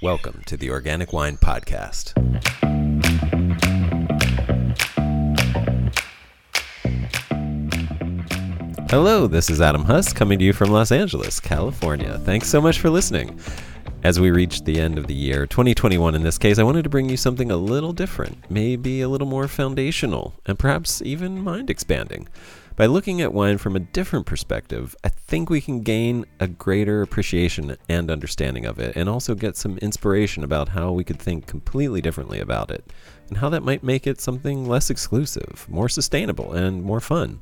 Welcome to the Organic Wine Podcast. Hello, this is Adam Huss coming to you from Los Angeles, California. Thanks so much for listening. As we reach the end of the year, 2021 in this case, I wanted to bring you something a little different, maybe a little more foundational, and perhaps even mind expanding. By looking at wine from a different perspective, I think we can gain a greater appreciation and understanding of it, and also get some inspiration about how we could think completely differently about it, and how that might make it something less exclusive, more sustainable, and more fun.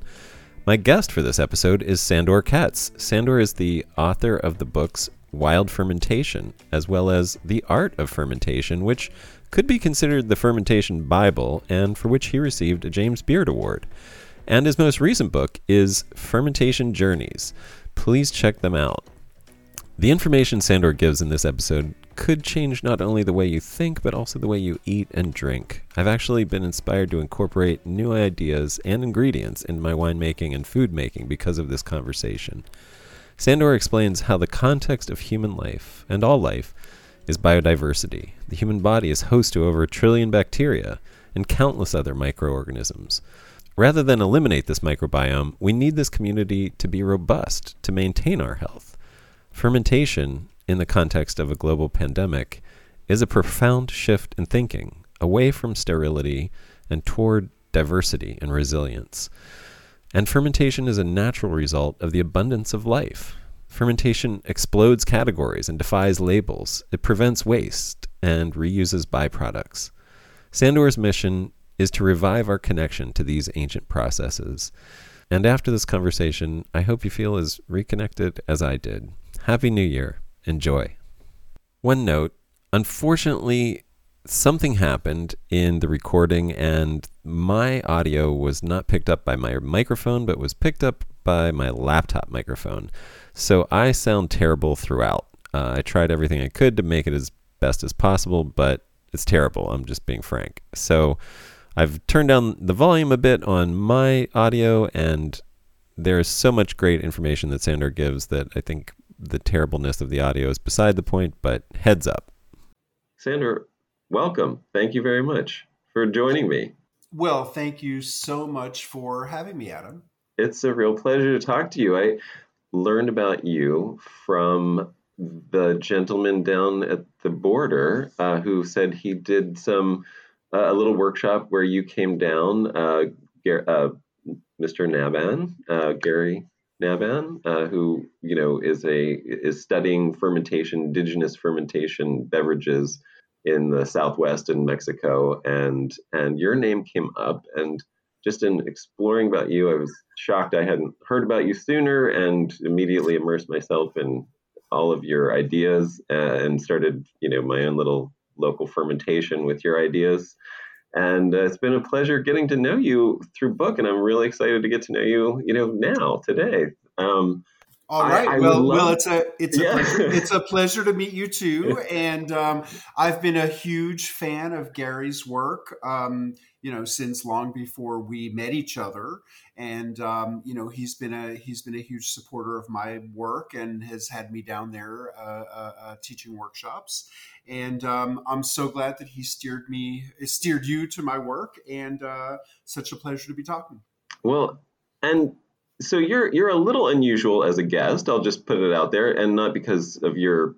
My guest for this episode is Sandor Katz. Sandor is the author of the books Wild Fermentation, as well as The Art of Fermentation, which could be considered the fermentation Bible, and for which he received a James Beard Award. And his most recent book is Fermentation Journeys. Please check them out. The information Sandor gives in this episode could change not only the way you think, but also the way you eat and drink. I've actually been inspired to incorporate new ideas and ingredients in my winemaking and food making because of this conversation. Sandor explains how the context of human life, and all life, is biodiversity. The human body is host to over a trillion bacteria and countless other microorganisms. Rather than eliminate this microbiome, we need this community to be robust to maintain our health. Fermentation, in the context of a global pandemic, is a profound shift in thinking away from sterility and toward diversity and resilience. And fermentation is a natural result of the abundance of life. Fermentation explodes categories and defies labels. It prevents waste and reuses byproducts. Sandor's mission is to revive our connection to these ancient processes. And after this conversation, I hope you feel as reconnected as I did. Happy New Year. Enjoy. One note unfortunately, something happened in the recording, and my audio was not picked up by my microphone, but was picked up by my laptop microphone. So I sound terrible throughout. Uh, I tried everything I could to make it as best as possible, but it's terrible. I'm just being frank. So I've turned down the volume a bit on my audio, and there is so much great information that Sandor gives that I think the terribleness of the audio is beside the point, but heads up. Sandor, welcome. Thank you very much for joining me. Well, thank you so much for having me, Adam. It's a real pleasure to talk to you. I learned about you from the gentleman down at the border uh, who said he did some a little workshop where you came down, uh, uh Mr. Nabhan, uh, Gary Nabhan, uh, who you know is a is studying fermentation, indigenous fermentation beverages in the Southwest in Mexico, and and your name came up, and just in exploring about you, I was shocked I hadn't heard about you sooner, and immediately immersed myself in all of your ideas and started you know my own little local fermentation with your ideas. And uh, it's been a pleasure getting to know you through book, and I'm really excited to get to know you, you know, now today. Um, all right. I, I well, well, it's a it's yeah. a pleasure, it's a pleasure to meet you too. And um, I've been a huge fan of Gary's work. Um, you know, since long before we met each other, and um, you know, he's been a he's been a huge supporter of my work and has had me down there uh, uh, uh, teaching workshops. And um, I'm so glad that he steered me steered you to my work, and uh, such a pleasure to be talking. Well, and so you're you're a little unusual as a guest. I'll just put it out there, and not because of your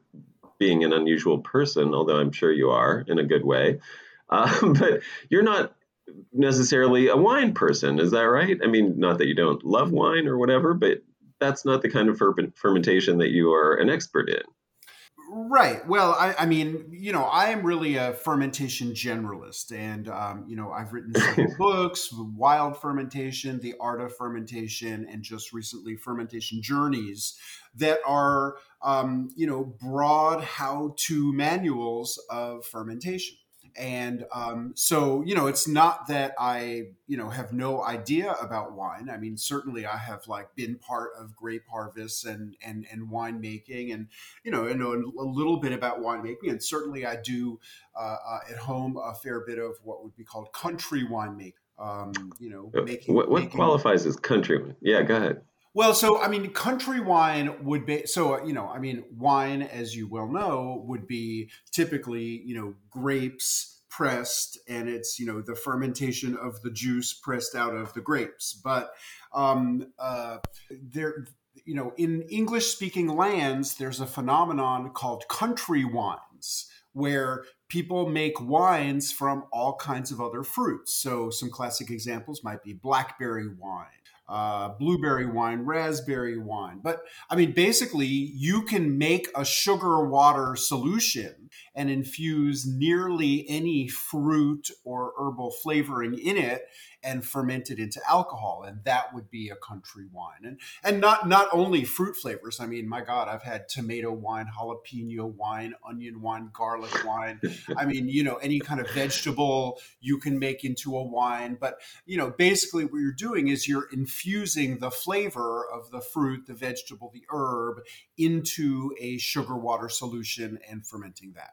being an unusual person, although I'm sure you are in a good way. Uh, but you're not necessarily a wine person, is that right? I mean, not that you don't love wine or whatever, but that's not the kind of fer- fermentation that you are an expert in. Right. Well, I, I, mean, you know, I am really a fermentation generalist, and um, you know, I've written several books: Wild Fermentation, The Art of Fermentation, and just recently, Fermentation Journeys, that are um, you know broad how-to manuals of fermentation and um, so you know it's not that i you know have no idea about wine. I mean certainly i have like been part of grape harvests and and and winemaking and you know i know a little bit about winemaking. And certainly i do uh, uh, at home a fair bit of what would be called country winemaking um, you know making what, what making, qualifies as country yeah go ahead Well, so I mean, country wine would be so you know, I mean, wine, as you well know, would be typically you know grapes pressed, and it's you know the fermentation of the juice pressed out of the grapes. But um, uh, there, you know, in English speaking lands, there's a phenomenon called country wines where people make wines from all kinds of other fruits. So, some classic examples might be blackberry wine, uh, blueberry wine, raspberry wine. But I mean, basically, you can make a sugar water solution and infuse nearly any fruit or herbal flavoring in it and ferment it into alcohol and that would be a country wine. And and not not only fruit flavors. I mean my god i've had tomato wine jalapeno wine onion wine garlic wine. I mean you know any kind of vegetable you can make into a wine. But you know basically what you're doing is you're infusing the flavor of the fruit the vegetable the herb into a sugar water solution and fermenting that.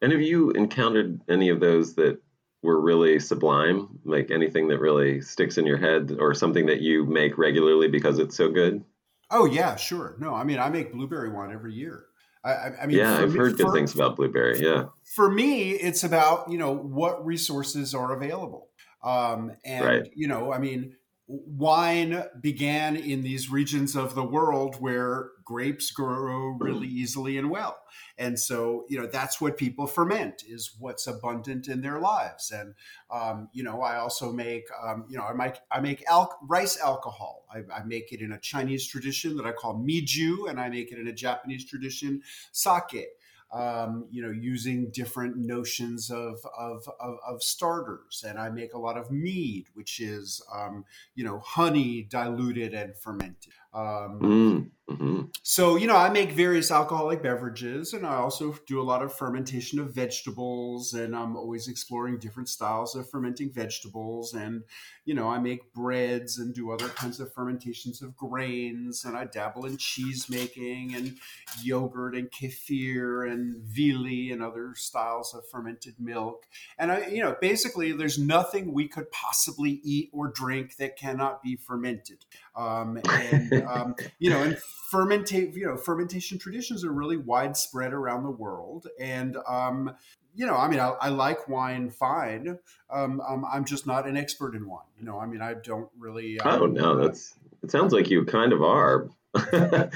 And have you encountered any of those that were really sublime, like anything that really sticks in your head or something that you make regularly because it's so good? Oh yeah, sure. No, I mean I make blueberry wine every year. I, I mean, yeah, I've me, heard good things about blueberry. Yeah, for me, it's about you know what resources are available, um, and right. you know, I mean, wine began in these regions of the world where grapes grow really easily and well. And so you know that's what people ferment is what's abundant in their lives. And um, you know i also make um, you know i make i make al- rice alcohol. I, I, make it in a chinese tradition that i call mijiu and i make it in a japanese tradition sake. Um, you know, using different notions of, of, of, of, starters. And I make a lot of mead, which is, um, you know, honey diluted and fermented. Um, mm. Mm-hmm. So, you know, I make various alcoholic beverages and I also do a lot of fermentation of vegetables. And I'm always exploring different styles of fermenting vegetables. And, you know, I make breads and do other kinds of fermentations of grains. And I dabble in cheese making and yogurt and kefir and viili and other styles of fermented milk. And I, you know, basically, there's nothing we could possibly eat or drink that cannot be fermented. Um, and, um, you know, and fermentate, you know, fermentation traditions are really widespread around the world. And, um, you know, I mean, I, I like wine fine. Um, um, I'm just not an expert in wine. You know, I mean, I don't really. Um, oh no, that's. It sounds like you kind of are.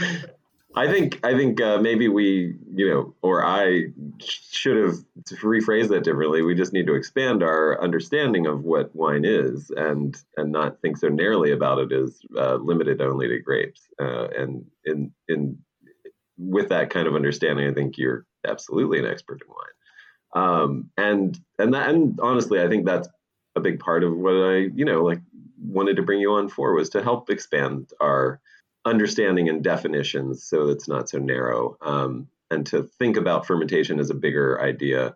I think I think uh, maybe we, you know, or I should have rephrased that differently. We just need to expand our understanding of what wine is, and and not think so narrowly about it as uh, limited only to grapes. Uh, and in in with that kind of understanding, I think you're absolutely an expert in wine. Um, and and that, and honestly, I think that's a big part of what I, you know, like wanted to bring you on for was to help expand our understanding and definitions so it's not so narrow um, and to think about fermentation as a bigger idea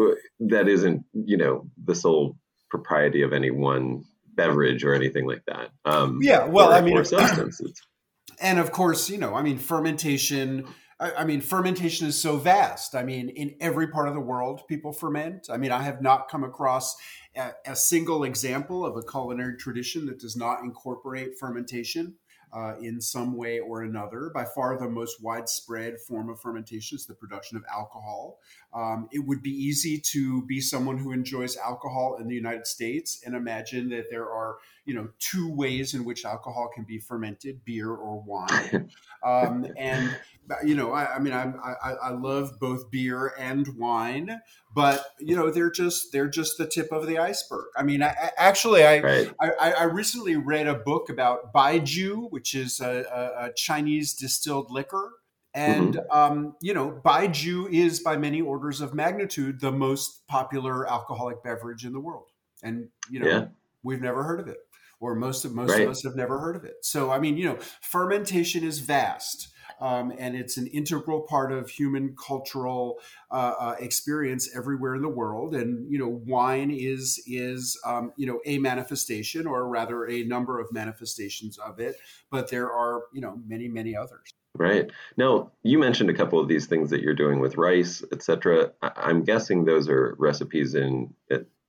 uh, that isn't you know the sole propriety of any one beverage or anything like that um, yeah well or, i mean substances and of course you know i mean fermentation I, mean, fermentation is so vast. I mean, in every part of the world, people ferment. I mean, I have not come across a, a single example of a culinary tradition that does not incorporate fermentation uh, in some way or another. By far, the most widespread form of fermentation is the production of alcohol. Um, it would be easy to be someone who enjoys alcohol in the United States and imagine that there are, you know, two ways in which alcohol can be fermented: beer or wine. Um, and you know, I, I mean, I, I, I love both beer and wine, but you know, they're just they're just the tip of the iceberg. I mean, I, actually, I, right. I, I recently read a book about baijiu, which is a, a, a Chinese distilled liquor. And mm-hmm. um, you know, baijiu is by many orders of magnitude the most popular alcoholic beverage in the world, and you know, yeah. we've never heard of it, or most of most right. of us have never heard of it. So, I mean, you know, fermentation is vast um, and it's an integral part of human cultural uh, uh, experience everywhere in the world. And you know, wine is is um, you know a manifestation, or rather, a number of manifestations of it. But there are you know many many others. Right. Now, you mentioned a couple of these things that you're doing with rice, etc. I'm guessing those are recipes in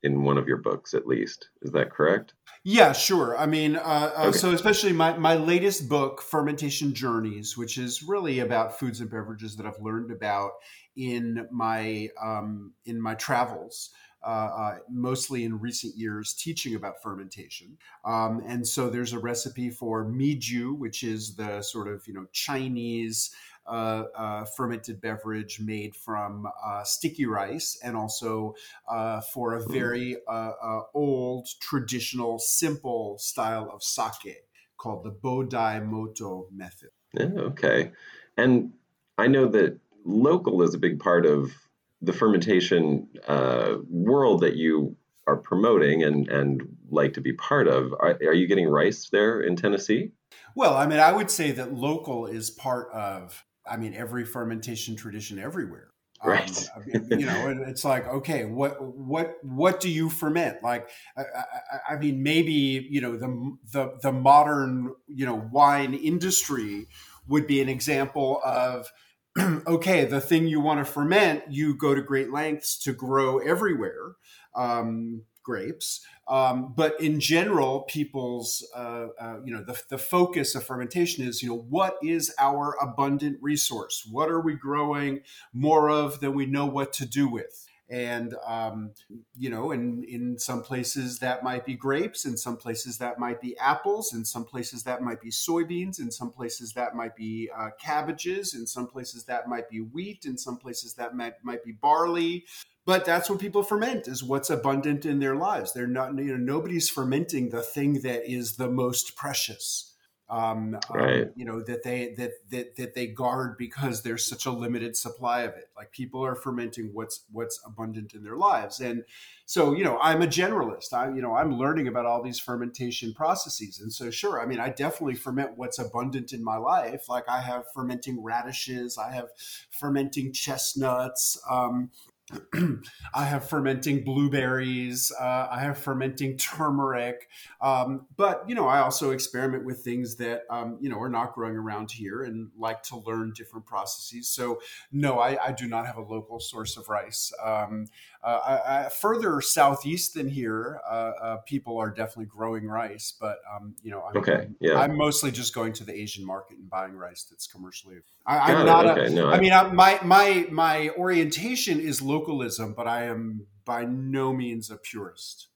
in one of your books, at least. Is that correct? Yeah, sure. I mean, uh, uh, okay. so especially my, my latest book, Fermentation Journeys, which is really about foods and beverages that I've learned about in my um, in my travels. Uh, uh, mostly in recent years teaching about fermentation. Um, and so there's a recipe for mijiu, which is the sort of you know Chinese uh, uh, fermented beverage made from uh, sticky rice, and also uh, for a very old, traditional, simple style of sake called the Bodai Moto method. Yeah, okay, and I know that local is a big part of the fermentation uh, world that you are promoting and and like to be part of. Are, are, you getting rice there in Tennessee? Well, I mean, I would say that local is part of. I mean, every fermentation tradition everywhere. Um, right. Um, you know, it's like, okay, what what what do you ferment? Like, I, I, I mean, maybe you know the the the modern you know wine industry would be an example of okay, the thing you want to ferment, you go to great lengths to grow everywhere. Um, grapes. Um, but in general, people's, uh, uh, you know, the, the focus of fermentation is, you know, what is our abundant resource? What are we growing more of than we know what to do with? And um, you know in in some places that might be grapes in some places that might be apples in some places that might be soybeans in some places that might be uh, cabbages in some places that might be wheat in some places that might, might be barley. But that's what people ferment is what's abundant in their lives. They're not you know nobody's fermenting the thing that is the most precious um, um, right. um, you know that they that, that that they guard because there's such a limited supply of it. Like people are fermenting what's what's abundant in their lives. And so you know i'm a generalist. I you know i'm learning about all these fermentation processes. And so sure i mean i definitely ferment what's abundant in my life. Like i have fermenting radishes. I have fermenting chestnuts. Um, I have fermenting blueberries. Uh, I have fermenting turmeric. Um, but, you know, I also experiment with things that, um, you know, are not growing around here and like to learn different processes. So, no, I, I do not have a local source of rice. Um, uh, I, I, further southeast than here, uh, uh, people are definitely growing rice. But, um, you know, I'm, okay, yeah. I'm mostly just going to the Asian market and buying rice that's commercially. I, am not. Okay. A, no, I, I mean, I, my my my orientation is localism, but I am by no means a purist.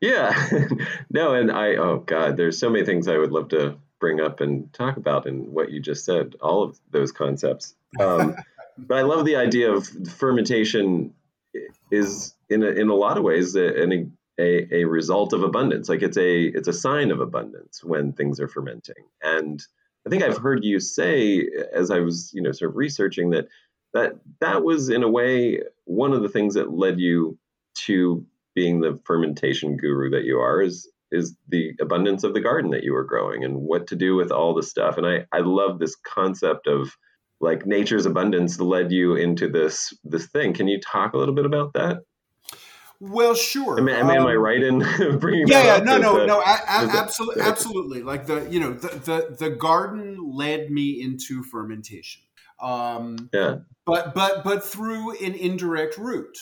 Yeah, no, and I oh god, there's so many things I would love to bring up and talk about in what you just said. All of those concepts, um, but I love the idea of fermentation is in a, in a lot of ways a, a, a result of abundance. Like it's a it's a sign of abundance when things are fermenting, and I think I've heard you say as I was, you know, sort of researching that that that was in a way one of the things that led you to being the fermentation guru that you are is is the abundance of the garden that you were growing and what to do with all the stuff. And I I love this concept of like nature's abundance led you into this this thing. Can you talk a little bit about that? Well, sure. Am, am, um, am I um, right in bringing? Yeah, yeah, no, no, no, absolutely, absolutely. Like the, you know, the, the the garden led me into fermentation. Um, yeah. But but but through an indirect route.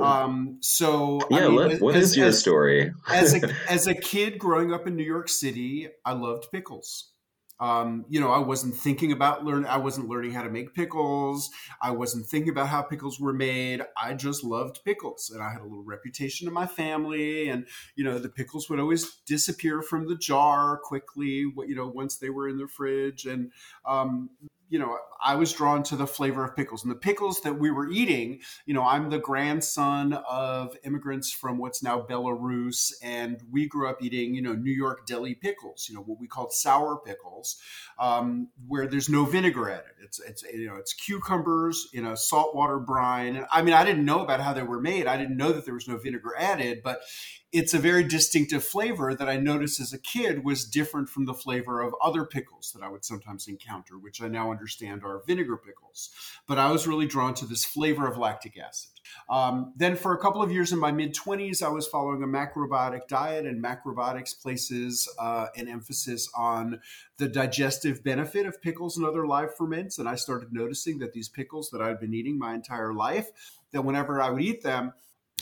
Um, so yeah, I mean, let, what as, is your as, story? as a as a kid growing up in New York City, I loved pickles. Um, you know, I wasn't thinking about learn. I wasn't learning how to make pickles. I wasn't thinking about how pickles were made. I just loved pickles, and I had a little reputation in my family. And you know, the pickles would always disappear from the jar quickly. You know, once they were in the fridge, and um, you know, I was drawn to the flavor of pickles. And the pickles that we were eating, you know, I'm the grandson of immigrants from what's now Belarus, and we grew up eating, you know, New York deli pickles, you know, what we called sour pickles, um, where there's no vinegar added. It's, it's, you know, it's cucumbers in a saltwater brine. And I mean, I didn't know about how they were made. I didn't know that there was no vinegar added, but it's a very distinctive flavor that I noticed as a kid was different from the flavor of other pickles that I would sometimes encounter, which I now understand are vinegar pickles. But I was really drawn to this flavor of lactic acid. Um, then, for a couple of years in my mid 20s, I was following a macrobiotic diet, and macrobiotics places uh, an emphasis on the digestive benefit of pickles and other live ferments. And I started noticing that these pickles that I'd been eating my entire life, that whenever I would eat them,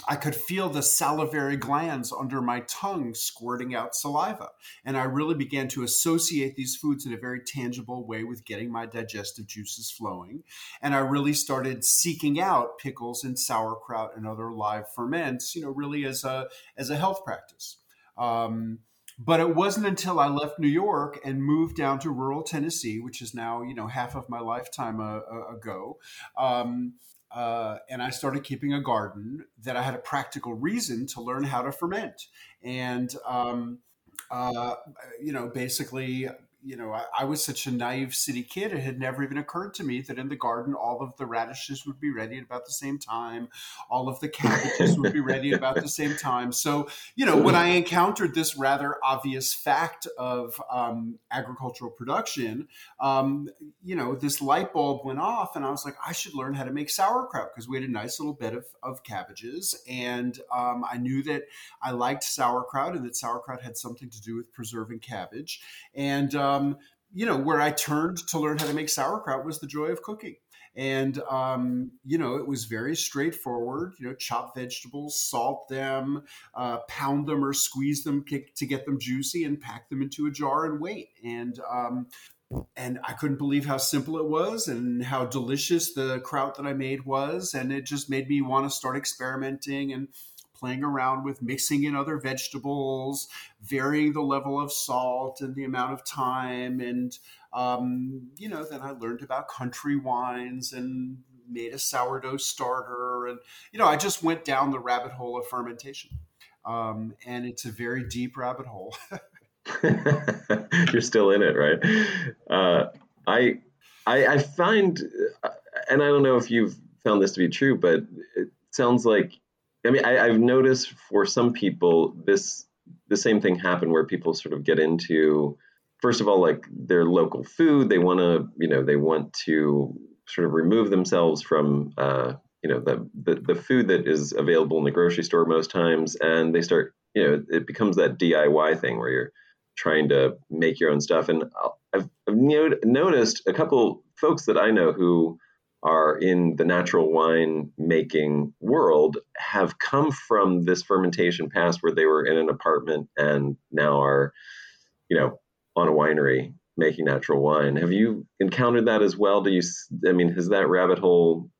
I could feel the salivary glands under my tongue squirting out saliva. And I really began to associate these foods in a very tangible way with getting my digestive juices flowing. And I really started seeking out pickles and sauerkraut and other live ferments, you know, really as a, as a health practice. Um, but it wasn't until I left New York and moved down to rural Tennessee, which is now you know half of my lifetime uh, uh, ago, um, uh, and I started keeping a garden that I had a practical reason to learn how to ferment. And, um, uh, you know, basically, you know, I, I, was such a naive city kid. It had never even occurred to me that in the garden, all of the radishes would be ready at about the same time. All of the cabbages would be ready at about the same time. So, you know, when I encountered this rather obvious fact of um, agricultural production, um, you know, this light bulb went off, and I was like, I should learn how to make sauerkraut because we had a nice little bed of, of cabbages. And um, I knew that I liked sauerkraut and that sauerkraut had something to do with preserving cabbage. And, uh, um, you know, where I turned to learn how to make sauerkraut was the joy of cooking. And, um, you know, it was very straightforward. You know, chop vegetables, salt them, uh, pound them or squeeze them to get them juicy, and pack them into a jar and wait. And, um, and I couldn't believe how simple it was and how delicious the kraut that I made was. And it just made me want to start experimenting and playing around with mixing in other vegetables, varying the level of salt and the amount of time. And, um, you know, then I learned about country wines and made a sourdough starter. And, you know, I just went down the rabbit hole of fermentation. Um, and it's a very deep rabbit hole. You're still in it, right? Uh, I, I, I find, uh, and I don't know if you've found this to be true, but it sounds like I mean, I, have noticed for some people this the same thing happen where people sort of get into first of all like their local food. They want to you know they want to sort of remove themselves from uh, you know the, the the food that is available in the grocery store most times, and they start you know it becomes that DIY thing where you're trying to make your own stuff. And I've, I've noticed a couple folks that I know who are in the natural wine making world have come from this fermentation past where they were in an apartment and now are, you know, on a winery making natural wine. Have you encountered that as well? Do you, I mean, has that rabbit hole,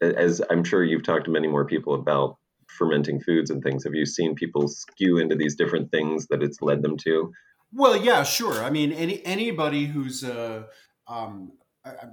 as I'm sure you've talked to many more people about fermenting foods and things, have you seen people skew into these different things that it's led them to? Well, yeah, sure. I mean, any anybody who's uh, um,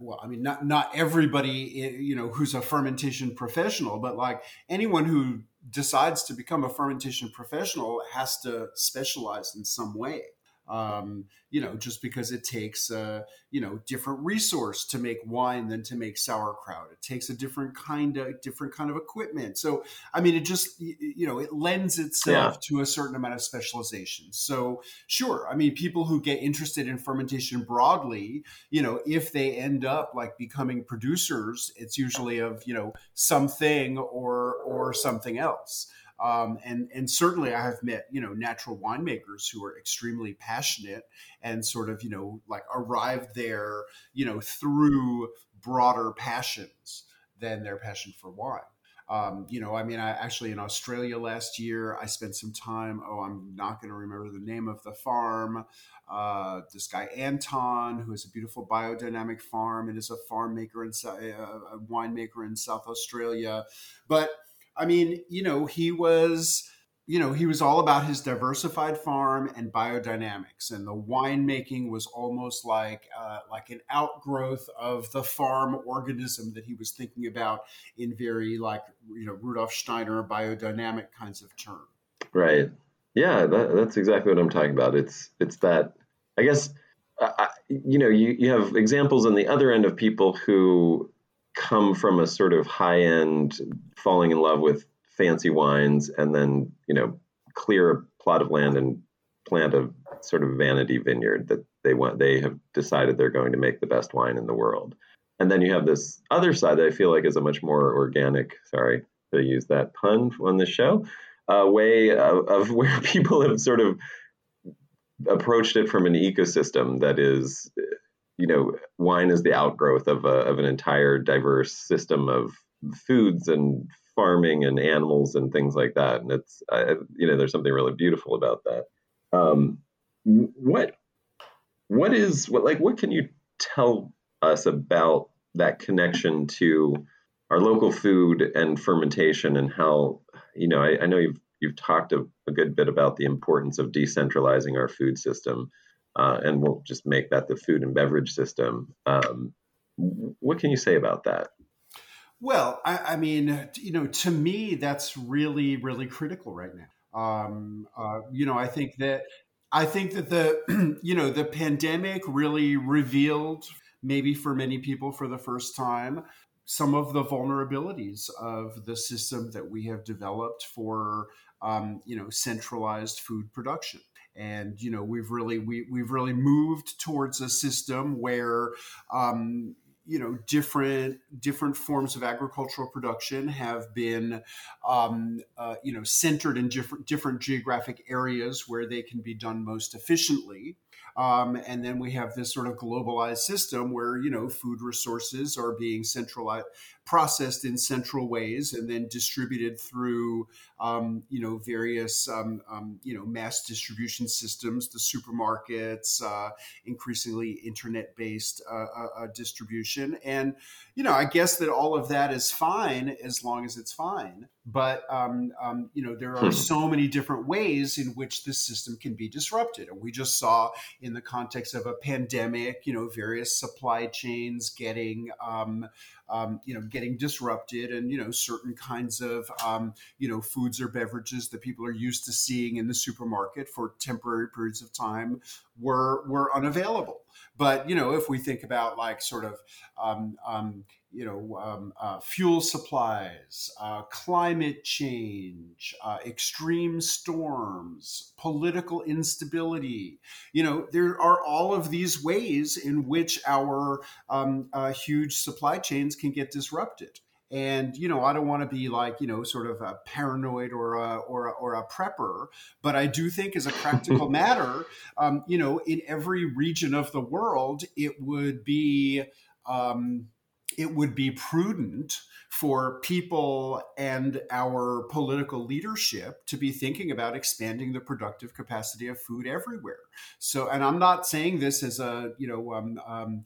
well, I mean, not not everybody, eh, you know, who's a fermentation professional, but like anyone who decides to become a fermentation professional has to specialize in some way um, you know, just because it takes a you know different resource to make wine than to make sauerkraut. It takes a different kind of different kind of equipment. So I mean, it just you know it lends itself yeah. to a certain amount of specialization. So sure, I mean, people who get interested in fermentation broadly, you know, if they end up like becoming producers, it's usually of you know something or or something else. Um, and and certainly I have met you know natural winemakers who are extremely passionate and sort of you know like arrived there you know through broader passions than their passion for wine. Um, you know, I mean, I actually in Australia last year, I spent some time. Oh, I'm not going to remember the name of the farm. Uh, this guy Anton, who has a beautiful biodynamic farm and is a farm maker and uh, a winemaker in South Australia. But I mean, you know, he was you know, he was all about his diversified farm and biodynamics, and the winemaking was almost like uh, like an outgrowth of the farm organism that he was thinking about in very like you know Rudolf Steiner biodynamic kinds of terms. Right. Yeah, that, that's exactly what I'm talking about. It's it's that I guess uh, you know you you have examples on the other end of people who come from a sort of high end falling in love with fancy wines and then you know clear a plot of land and plant a sort of vanity vineyard that they want they have decided they're going to make the best wine in the world. And then you have this other side that i feel like is a much more organic sorry to use that pun on the show uh, way of, of where people have sort of approached it from an ecosystem that is you know, wine is the outgrowth of a, of an entire diverse system of foods and farming and animals and things like that. And it's, you know, there's something really beautiful about that. Um, what, what is what like what can you tell us about that connection to our local food and fermentation and how you know I, I know you've you've talked a, a, good bit about the importance of decentralizing our food system uh, and we'll just make that the food and beverage system. Um, what can you say about that? Well, I, I, mean, you know, to me, that's really, really critical right now. Um, uh, you know, I think that I think that the you know the pandemic really revealed, maybe for many people for the first time, some of the vulnerabilities of the system that we have developed for um, you know centralized food production and you know we've really we, we've really moved towards a system where um, you know different different forms of agricultural production have been um, uh, you know centered in different different geographic areas where they can be done most efficiently um, and then we have this sort of globalized system where you know food resources are being centralized processed in central ways and then distributed through um, you know various um, um, you know mass distribution systems, the supermarkets, uh, increasingly internet based uh, uh, uh, distribution, and you know I guess that all of that is fine as long as it's fine. But um, um, you know there are hmm. so many different ways in which this system can be disrupted, and we just saw in the context of a pandemic, you know, various supply chains getting um, um, you know, getting disrupted, and you know, certain kinds of um, you know foods or beverages that people are used to seeing in the supermarket for temporary periods of time were were unavailable. But you know, if we think about like sort of um, um, you know, um, uh, fuel supplies, uh, climate change, uh, extreme storms, political instability. You know, there are all of these ways in which our um, uh, huge supply chains can get disrupted. And you know, I don't want to be like you know, sort of a paranoid or a or a, or a prepper, but I do think, as a practical matter, um, you know, in every region of the world, it would be um, it would be prudent for people and our political leadership to be thinking about expanding the productive capacity of food everywhere. So, and I'm not saying this as a you know um, um,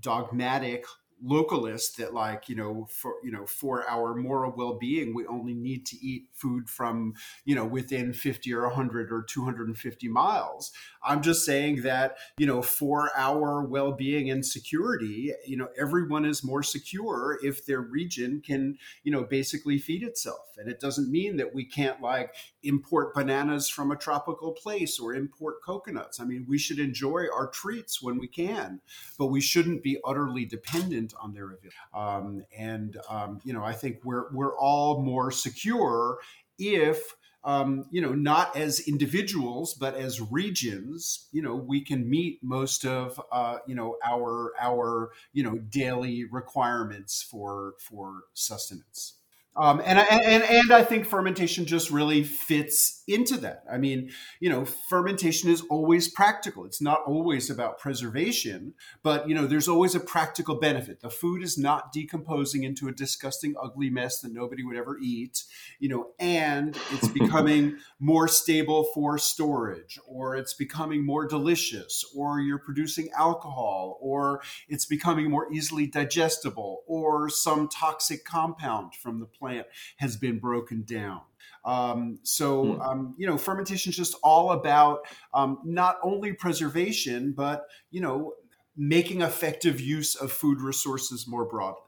dogmatic localist that like you know for you know for our moral well-being we only need to eat food from you know within 50 or 100 or 250 miles. I'm just saying that you know for our well-being and security you know everyone is more secure if their region can you know basically feed itself. And it doesn't mean that we can't like import bananas from a tropical place or import coconuts. I mean we should enjoy our treats when we can but we shouldn't be utterly dependent on their availability. Um, and um, you know, I think we're we're all more secure if um, you know, not as individuals, but as regions, you know, we can meet most of, uh, you know, our our you know daily requirements for for sustenance. Um, and, and and I think fermentation just really fits into that. I mean, you know, fermentation is always practical. It's not always about preservation, but you know, there's always a practical benefit. The food is not decomposing into a disgusting, ugly mess that nobody would ever eat. You know, and it's becoming more stable for storage, or it's becoming more delicious, or you're producing alcohol, or it's becoming more easily digestible, or some toxic compound from the plant has been broken down. Um, so, hmm. um, you know, fermentation is just all about um, not only preservation, but, you know, making effective use of food resources more broadly.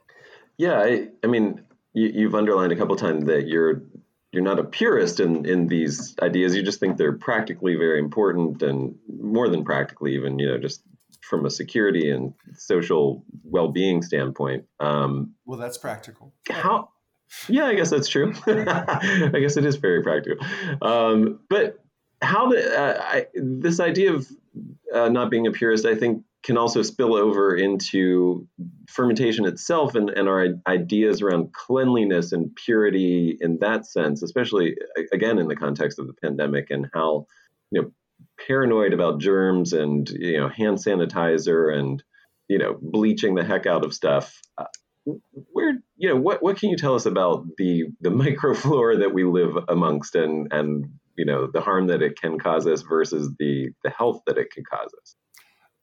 Yeah, I, I mean, you, have underlined a couple times that you're you're not a purist in in these ideas. You just think they're practically very important, and more than practically, even you know, just from a security and social well being standpoint. Um, well, that's practical. How yeah, I guess that's true. I guess it is very practical. Um, but how the, uh, I, this idea of uh, not being a purist, I think, can also spill over into fermentation itself and, and our ideas around cleanliness and purity in that sense, especially again in the context of the pandemic and how you know paranoid about germs and you know hand sanitizer and you know bleaching the heck out of stuff. Where you know what what can you tell us about the the microflora that we live amongst and and you know the harm that it can cause us versus the the health that it can cause us?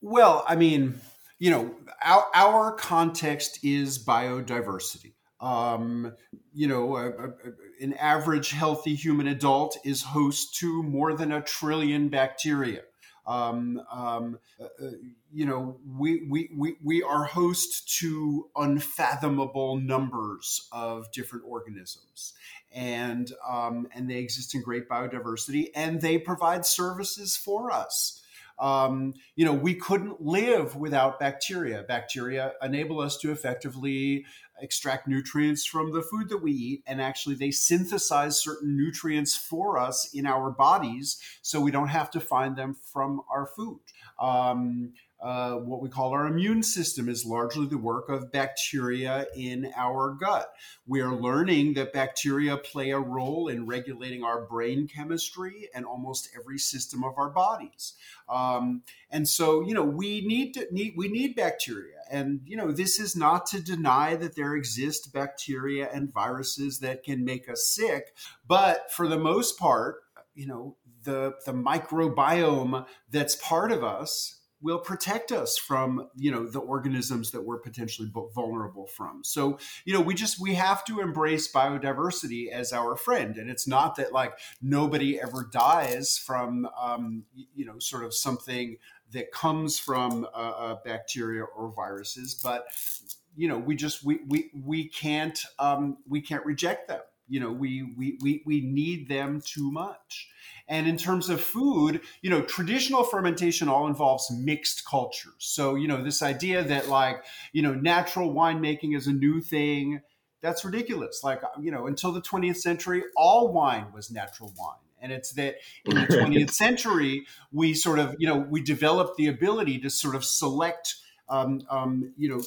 Well i mean you know our, our context is biodiversity. Um, you know a, a, an average healthy human adult is host to more than a trillion bacteria um, um, uh, uh, you know, we, we, we, we are host to unfathomable numbers of different organisms. And, um, and they exist in great biodiversity and they provide services for us. Um, you know, we couldn't live without bacteria. Bacteria enable us to effectively extract nutrients from the food that we eat, and actually they synthesize certain nutrients for us in our bodies, so we don't have to find them from our food. Um, uh, what we call our immune system is largely the work of bacteria in our gut. We are learning that bacteria play a role in regulating our brain chemistry and almost every system of our bodies. Um, and so, you know, we need to need we need bacteria, and you know, this is not to deny that there exist bacteria and viruses that can make us sick, but for the most part, you know, the the microbiome that's part of us will protect us from you know the organisms that we're potentially vulnerable from. So you know we just we have to embrace biodiversity as our friend and it's not that like nobody ever dies from um, you know sort of something that comes from uh, uh, bacteria or viruses but you know we just we we, we can't um, we can't reject them you know we we we, we need them too much and in terms of food, you know, traditional fermentation all involves mixed cultures. So, you know, this idea that like, you know, natural winemaking is a new thing, that's ridiculous. Like, you know, until the 20th century, all wine was natural wine. And it's that in the 20th century, we sort of, you know, we developed the ability to sort of select, um, um, you know,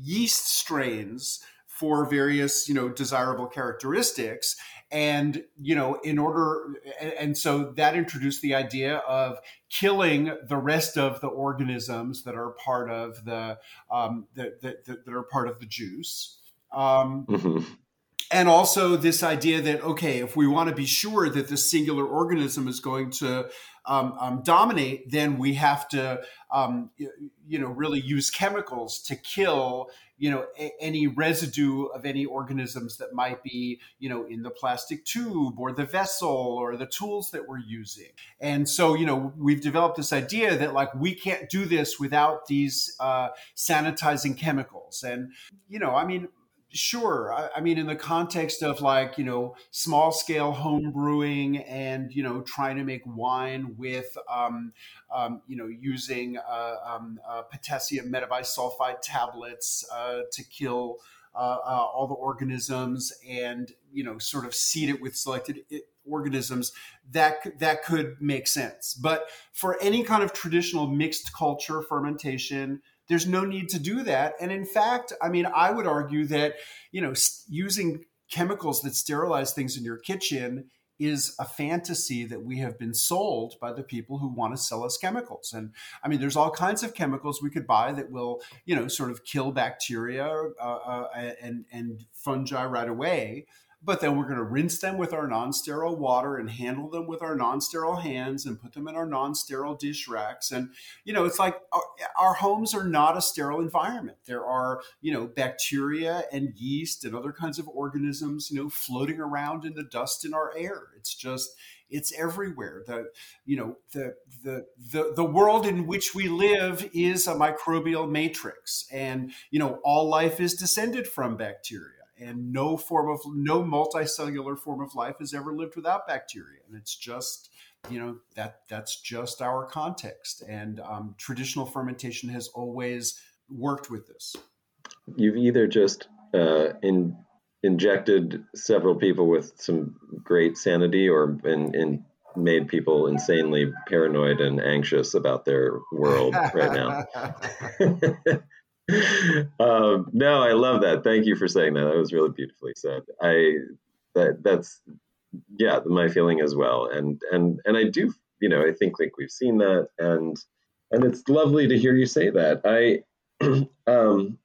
yeast strains for various, you know, desirable characteristics and you know in order and so that introduced the idea of killing the rest of the organisms that are part of the um, that, that, that are part of the juice um, mm-hmm. And also this idea that okay if we want to be sure that this singular organism is going to um, um, dominate, then we have to, um, you know, really use chemicals to kill, you know, a- any residue of any organisms that might be, you know, in the plastic tube or the vessel or the tools that we're using. And so, you know, we've developed this idea that like we can't do this without these uh, sanitizing chemicals. And, you know, I mean, Sure. I, I, mean, in the context of like, you know, small scale home brewing and, you know, trying to make wine with, um, um, you know, using uh, um, uh, potassium metabisulfite tablets uh, to kill uh, uh, all the organisms and, you know, sort of seed it with selected organisms, that, that could make sense. But for any kind of traditional mixed culture fermentation, there's no need to do that. And in fact, I mean, I would argue that, you know, using chemicals that sterilize things in your kitchen is a fantasy that we have been sold by the people who want to sell us chemicals. And I mean, there's all kinds of chemicals we could buy that will, you know, sort of kill bacteria uh, uh, and and fungi right away but then we're going to rinse them with our non-sterile water and handle them with our non-sterile hands and put them in our non-sterile dish racks. And you know it's like our, our, homes are not a sterile environment. There are you know bacteria and yeast and other kinds of organisms you know floating around in the dust in our air. It's just it's everywhere. The you know the the the, the world in which we live is a microbial matrix. And you know all life is descended from bacteria and no form of no multicellular form of life has ever lived without bacteria. And it's just you know that that's just our context. And um, traditional fermentation has always worked with this. You've either just uh, in, injected several people with some great sanity or in made people insanely paranoid and anxious about their world right now um, no, I love that. Thank you for saying that. That was really beautifully said. I that that's yeah, my feeling as well. And and and I do, you know, I think like we've seen that, and and it's lovely to hear you say that. I um,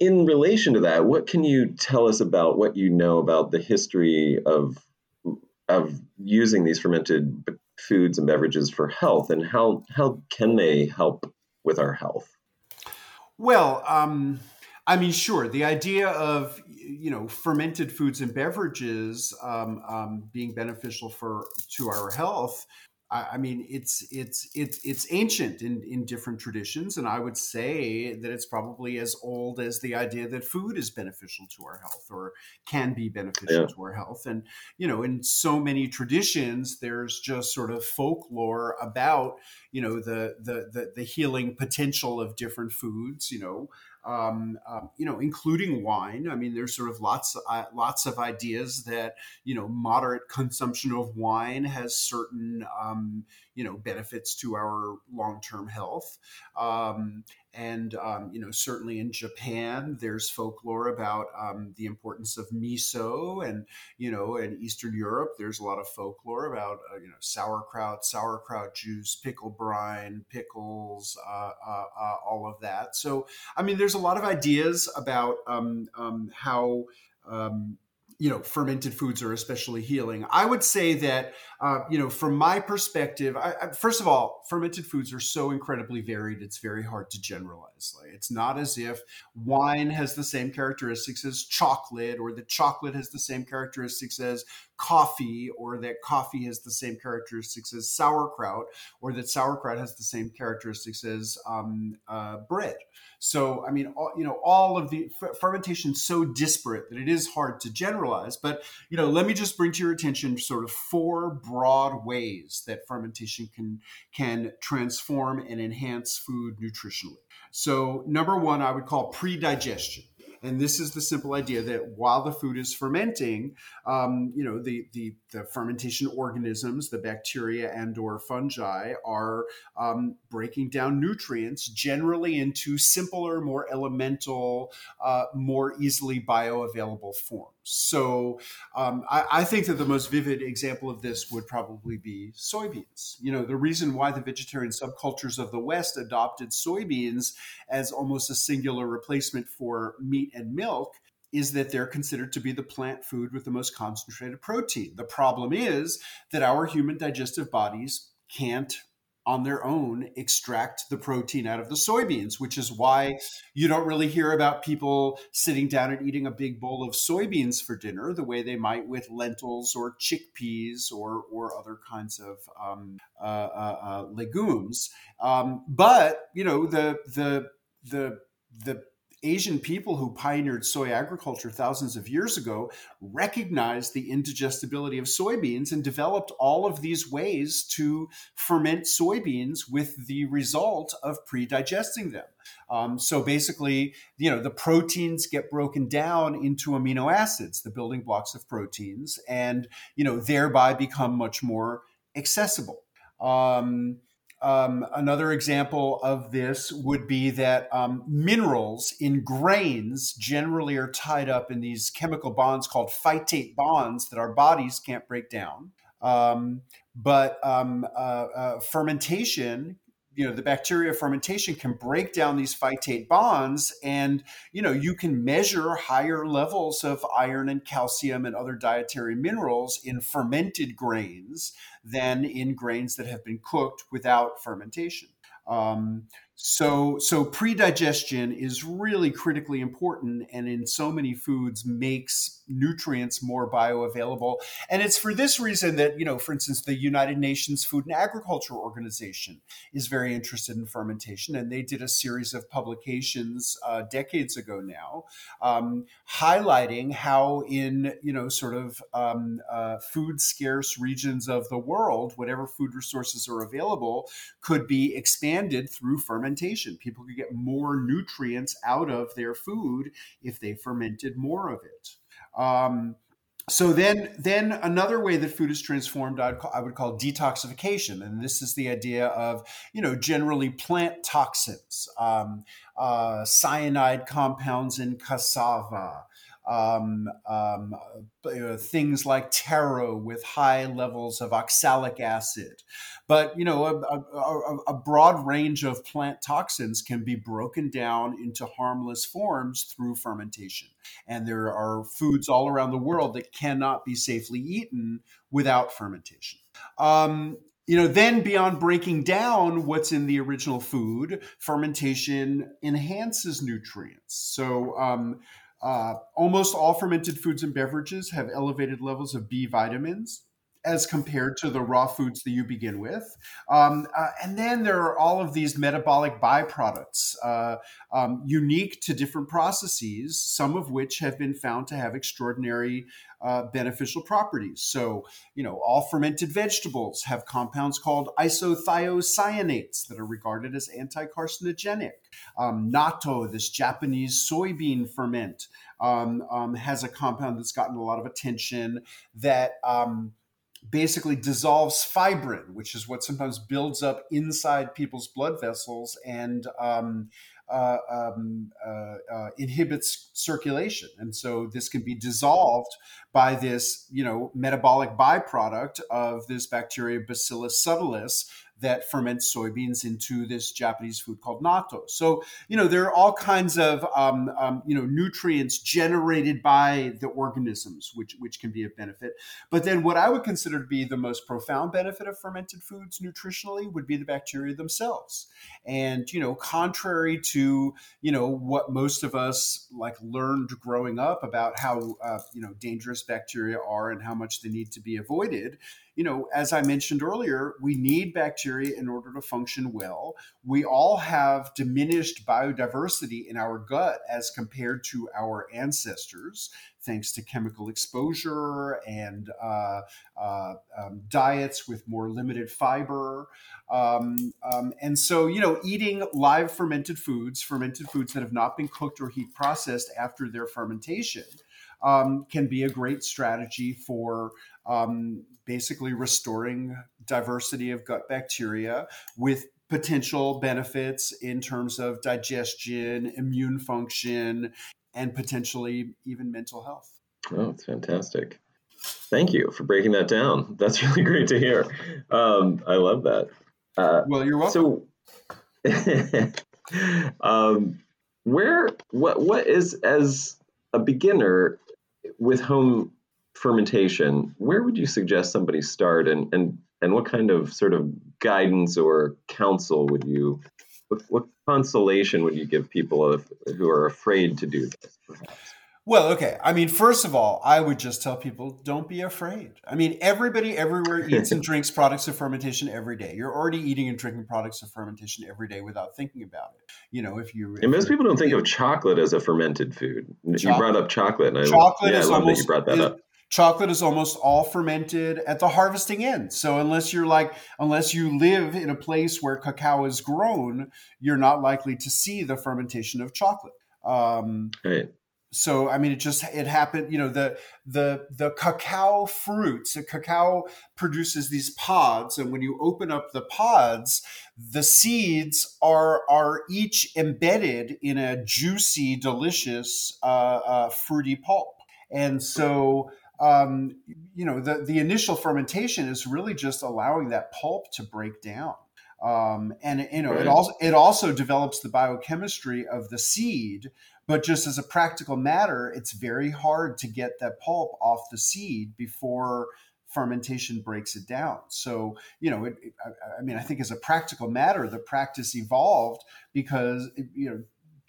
in relation to that, what can you tell us about what you know about the history of of using these fermented foods and beverages for health, and how how can they help with our health? Well, um, I mean, sure. The idea of you know fermented foods and beverages um, um, being beneficial for to our health I, mean, it's it's it's it's ancient in in different traditions, and I would say that it's probably as old as the idea that food is beneficial to our health or can be beneficial yeah. to our health. And you know, in so many traditions, there's just sort of folklore about you know the the the, the healing potential of different foods. You know, um, um, you know, including wine. I mean, there's sort of lots, uh, lots of ideas that you know, moderate consumption of wine has certain, um, you know, benefits to our long-term health. Um, and um, you know, certainly in Japan, there's folklore about um, the importance of miso, and you know, in Eastern Europe, there's a lot of folklore about uh, you know sauerkraut, sauerkraut juice, pickle brine, pickles, uh, uh, uh, all of that. So, I mean, there's a lot of ideas about um, um how um, you know fermented foods are especially healing. I would say that uh, you know from my perspective I, I, first of all fermented foods are so incredibly varied it's very hard to generalize. Like, it's not as if wine has the same characteristics as chocolate or that chocolate has the same characteristics as coffee or that coffee has the same characteristics as sauerkraut or that sauerkraut has the same characteristics as um, uh, bread so, I mean, all, you know, all of the f- fermentation is so disparate that it is hard to generalize. But, you know, let me just bring to your attention sort of four broad ways that fermentation can can transform and enhance food nutritionally. So, number one, I would call pre-digestion. And this is the simple idea that while the food is fermenting, um, you know, the, the, the fermentation organisms, the bacteria and or fungi are um, breaking down nutrients generally into simpler, more elemental, uh, more easily bioavailable forms. So um, I, I, think that the most vivid example of this would probably be soybeans. You know, the reason why the vegetarian subcultures of the West adopted soybeans as almost a singular replacement for meat and milk is that they're considered to be the plant food with the most concentrated protein. The problem is that our human digestive bodies can't on their own extract the protein out of the soybeans, which is why you don't really hear about people sitting down and eating a big bowl of soybeans for dinner the way they might with lentils or chickpeas or, or other kinds of um, uh, uh, uh, legumes. Um, but you know the the the the Asian people who pioneered soy agriculture thousands of years ago recognized the indigestibility of soybeans and developed all of these ways to ferment soybeans with the result of pre-digesting them. Um, so basically, you know, the proteins get broken down into amino acids, the building blocks of proteins, and you know, thereby become much more accessible. Um, um, another example of this would be that um, minerals in grains generally are tied up in these chemical bonds called phytate bonds that our bodies can't break down. Um, but um, uh, uh, fermentation you know the bacteria fermentation can break down these phytate bonds and you know you can measure higher levels of iron and calcium and other dietary minerals in fermented grains than in grains that have been cooked without fermentation. Um, so, so pre-digestion is really critically important, and in so many foods makes nutrients more bioavailable. And it's for this reason that you know, for instance, the United Nations Food and Agriculture Organization is very interested in fermentation, and they did a series of publications uh, decades ago now, um, highlighting how in you know sort of um, uh, food scarce regions of the world, whatever food resources are available could be expanded through fermentation fermentation. People could get more nutrients out of their food if they fermented more of it. Um, so then, then another way that food is transformed, I'd call, I would call detoxification, and this is the idea of you know generally plant toxins, um, uh, cyanide compounds in cassava, um, um, uh, things like taro with high levels of oxalic acid. But you know, a, a, a, broad range of plant toxins can be broken down into harmless forms through fermentation. And there are foods all around the world that cannot be safely eaten without fermentation. Um, you know, then beyond breaking down what's in the original food, fermentation enhances nutrients. So, um, uh, almost all fermented foods and beverages have elevated levels of B vitamins as compared to the raw foods that you begin with. Um, uh, and then there are all of these metabolic byproducts, uh, um, unique to different processes, some of which have been found to have extraordinary uh, beneficial properties. So, you know, all fermented vegetables have compounds called isothiocyanates that are regarded as anti carcinogenic. Um, natto, this Japanese soybean ferment, um, um, has a compound that's gotten a lot of attention that um, basically dissolves fibrin, which is what sometimes builds up inside people's blood vessels and um, uh, um, uh, uh, inhibits circulation. And so this can be dissolved by this, you know, metabolic byproduct of this bacteria Bacillus subtilis that ferments soybeans into this Japanese food called natto. So, you know, there are all kinds of, um, um, you know, nutrients generated by the organisms, which, which can be of benefit. But then what I would consider to be the most profound benefit of fermented foods nutritionally would be the bacteria themselves. And, you know, contrary to, you know, what most of us like learned growing up about how, uh, you know, dangerous bacteria are and how much they need to be avoided, you know, as I mentioned earlier, we need bacteria in order to function well. We all have diminished biodiversity in our gut as compared to our ancestors, thanks to chemical exposure and uh, uh, um, diets with more limited fiber. Um, um, and so, you know, eating live fermented foods, fermented foods that have not been cooked or heat processed after their fermentation. Um, can be a great strategy for um, basically restoring diversity of gut bacteria with potential benefits in terms of digestion, immune function, and potentially even mental health. Oh, it's fantastic. Thank you for breaking that down. That's really great to hear. Um, I love that. Uh, well, you're welcome. So, um, where what what is as a beginner with home fermentation, where would you suggest somebody start and, and, and what kind of sort of guidance or counsel would you, what, what consolation would you give people if, who are afraid to do this, perhaps? Well, okay. I mean, first of all, I would just tell people don't be afraid. I mean, everybody everywhere eats and drinks products of fermentation every day. You're already eating and drinking products of fermentation every day without thinking about it. You know, if you. If and most people don't think of chocolate as a fermented food. Chocolate, you brought up chocolate, and I, chocolate yeah, I love almost, that you brought that is, up chocolate is almost all fermented at the harvesting end. So unless you're like unless you live in a place where cacao is grown, you're not likely to see the fermentation of chocolate. Um, right. So I mean, it just it happened. You know, the the the cacao fruits. The cacao produces these pods, and when you open up the pods, the seeds are are each embedded in a juicy, delicious, uh, uh, fruity pulp. And so um, you know, the, the initial fermentation is really just allowing that pulp to break down. Um, and you know, right. it also it also develops the biochemistry of the seed. But just as a practical matter, it's very hard to get that pulp off the seed before fermentation breaks it down. So, you know, it, it, I, I, mean, I think as a practical matter, the practice evolved because, you know,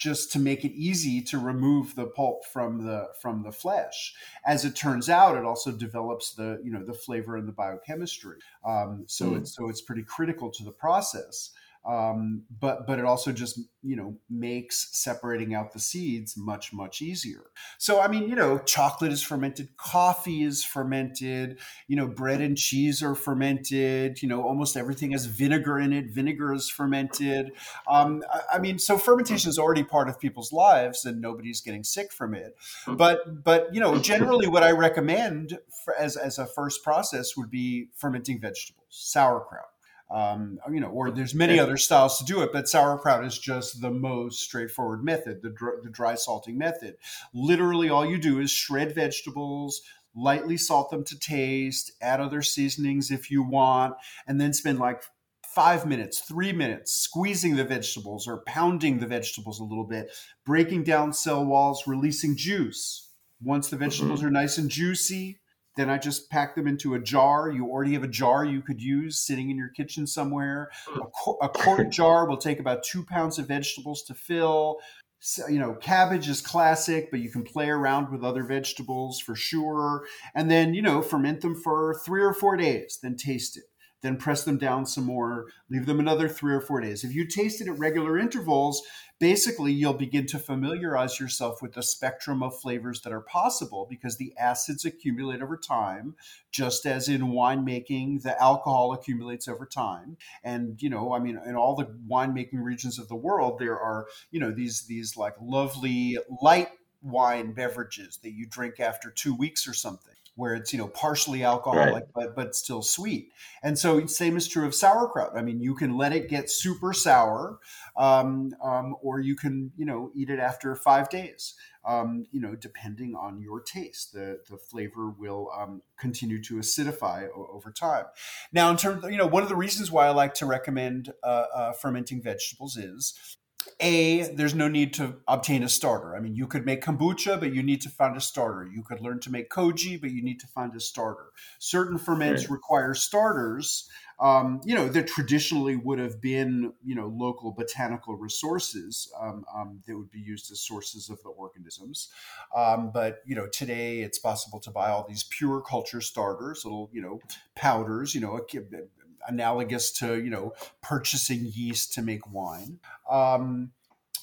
just to make it easy to remove the pulp from the from the flesh. As it turns out, it also develops the you know the flavor and the biochemistry. Um, so mm. it's so it's pretty critical to the process. Um, but but it also just you know makes separating out the seeds much much easier. So i mean you know chocolate is fermented coffee is fermented you know bread and cheese are fermented you know almost everything has vinegar in it vinegar is fermented. Um, I, I, mean so fermentation is already part of people's lives and nobody's getting sick from it. Hmm. but but you know generally what i recommend as as a first process would be fermenting vegetables sauerkraut Um, you know, or there's many other styles to do it, but sauerkraut is just the most straightforward method, the, dr- the dry salting method. Literally, all you do is shred vegetables, lightly salt them to taste, add other seasonings if you want, and then spend like five minutes, three minutes, squeezing the vegetables or pounding the vegetables a little bit, breaking down cell walls, releasing juice. Once the vegetables mm-hmm. are nice and juicy, then I just pack them into a jar. You already have a jar you could use sitting in your kitchen somewhere. Hmm. A, a quart jar will take about two pounds of vegetables to fill. So, you know, cabbage is classic, but you can play around with other vegetables for sure. And then, you know, ferment them for three or four days, then taste it then press them down some more, leave them another three or four days. If you taste it at regular intervals, basically you'll begin to familiarize yourself with the spectrum of flavors that are possible because the acids accumulate over time, just as in winemaking, the alcohol accumulates over time. And, you know, I mean, in all the winemaking regions of the world, there are, you know, these, these like lovely light wine beverages that you drink after two weeks or something where it's you know partially alcoholic right. but but still sweet. And so same is true of sauerkraut. I mean you can let it get super sour um, um, or you can you know eat it after five days. Um, you know depending on your taste the the flavor will um, continue to acidify o- over time. Now in terms of, you know one of the reasons why i like to recommend uh, uh, fermenting vegetables is a there's no need to obtain a starter. I mean you could make kombucha but you need to find a starter. You could learn to make koji but you need to find a starter. Certain ferments require starters. Um, you know that traditionally would have been you know local botanical resources um, um, that would be used as sources of the organisms. Um, but you know today it's possible to buy all these pure culture starters little you know powders you know analogous to you know purchasing yeast to make wine. Um,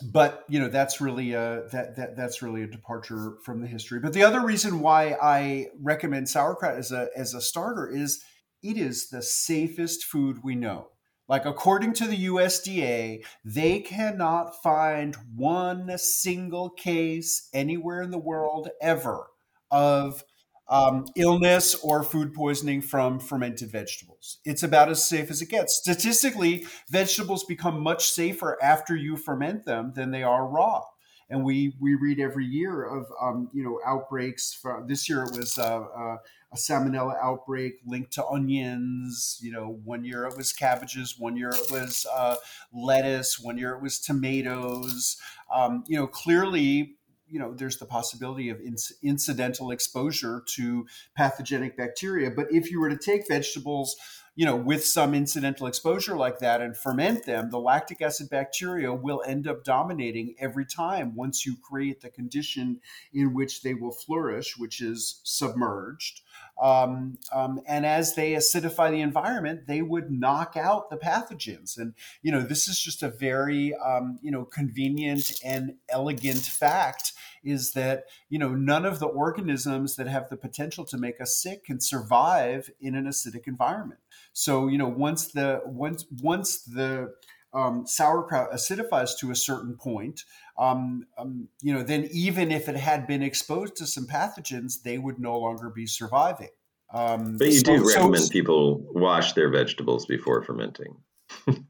but you know that's really a that, that that's really a departure from the history. But the other reason why I recommend sauerkraut as a as a starter is it is the safest food we know. Like according to the USDA, they cannot find one single case anywhere in the world ever of um, illness or food poisoning from fermented vegetables. It's about as safe as it gets. Statistically, vegetables become much safer after you ferment them than they are raw. And we we read every year of um, you know outbreaks. This year it was uh, uh, a salmonella outbreak linked to onions. You know, one year it was cabbages, one year it was uh, lettuce, one year it was tomatoes. Um, you know, clearly you know there's the possibility of inc- incidental exposure to pathogenic bacteria but if you were to take vegetables you know with some incidental exposure like that and ferment them the lactic acid bacteria will end up dominating every time once you create the condition in which they will flourish which is submerged um, um, and as they acidify the environment, they would knock out the pathogens. And you know, this is just a very um, you know convenient and elegant fact is that you know none of the organisms that have the potential to make us sick can survive in an acidic environment. So you know, once the once once the um, sauerkraut acidifies to a certain point, um, um, you know, then even if it had been exposed to some pathogens, they would no longer be surviving. Um, but you so, do recommend so, people wash their vegetables before fermenting.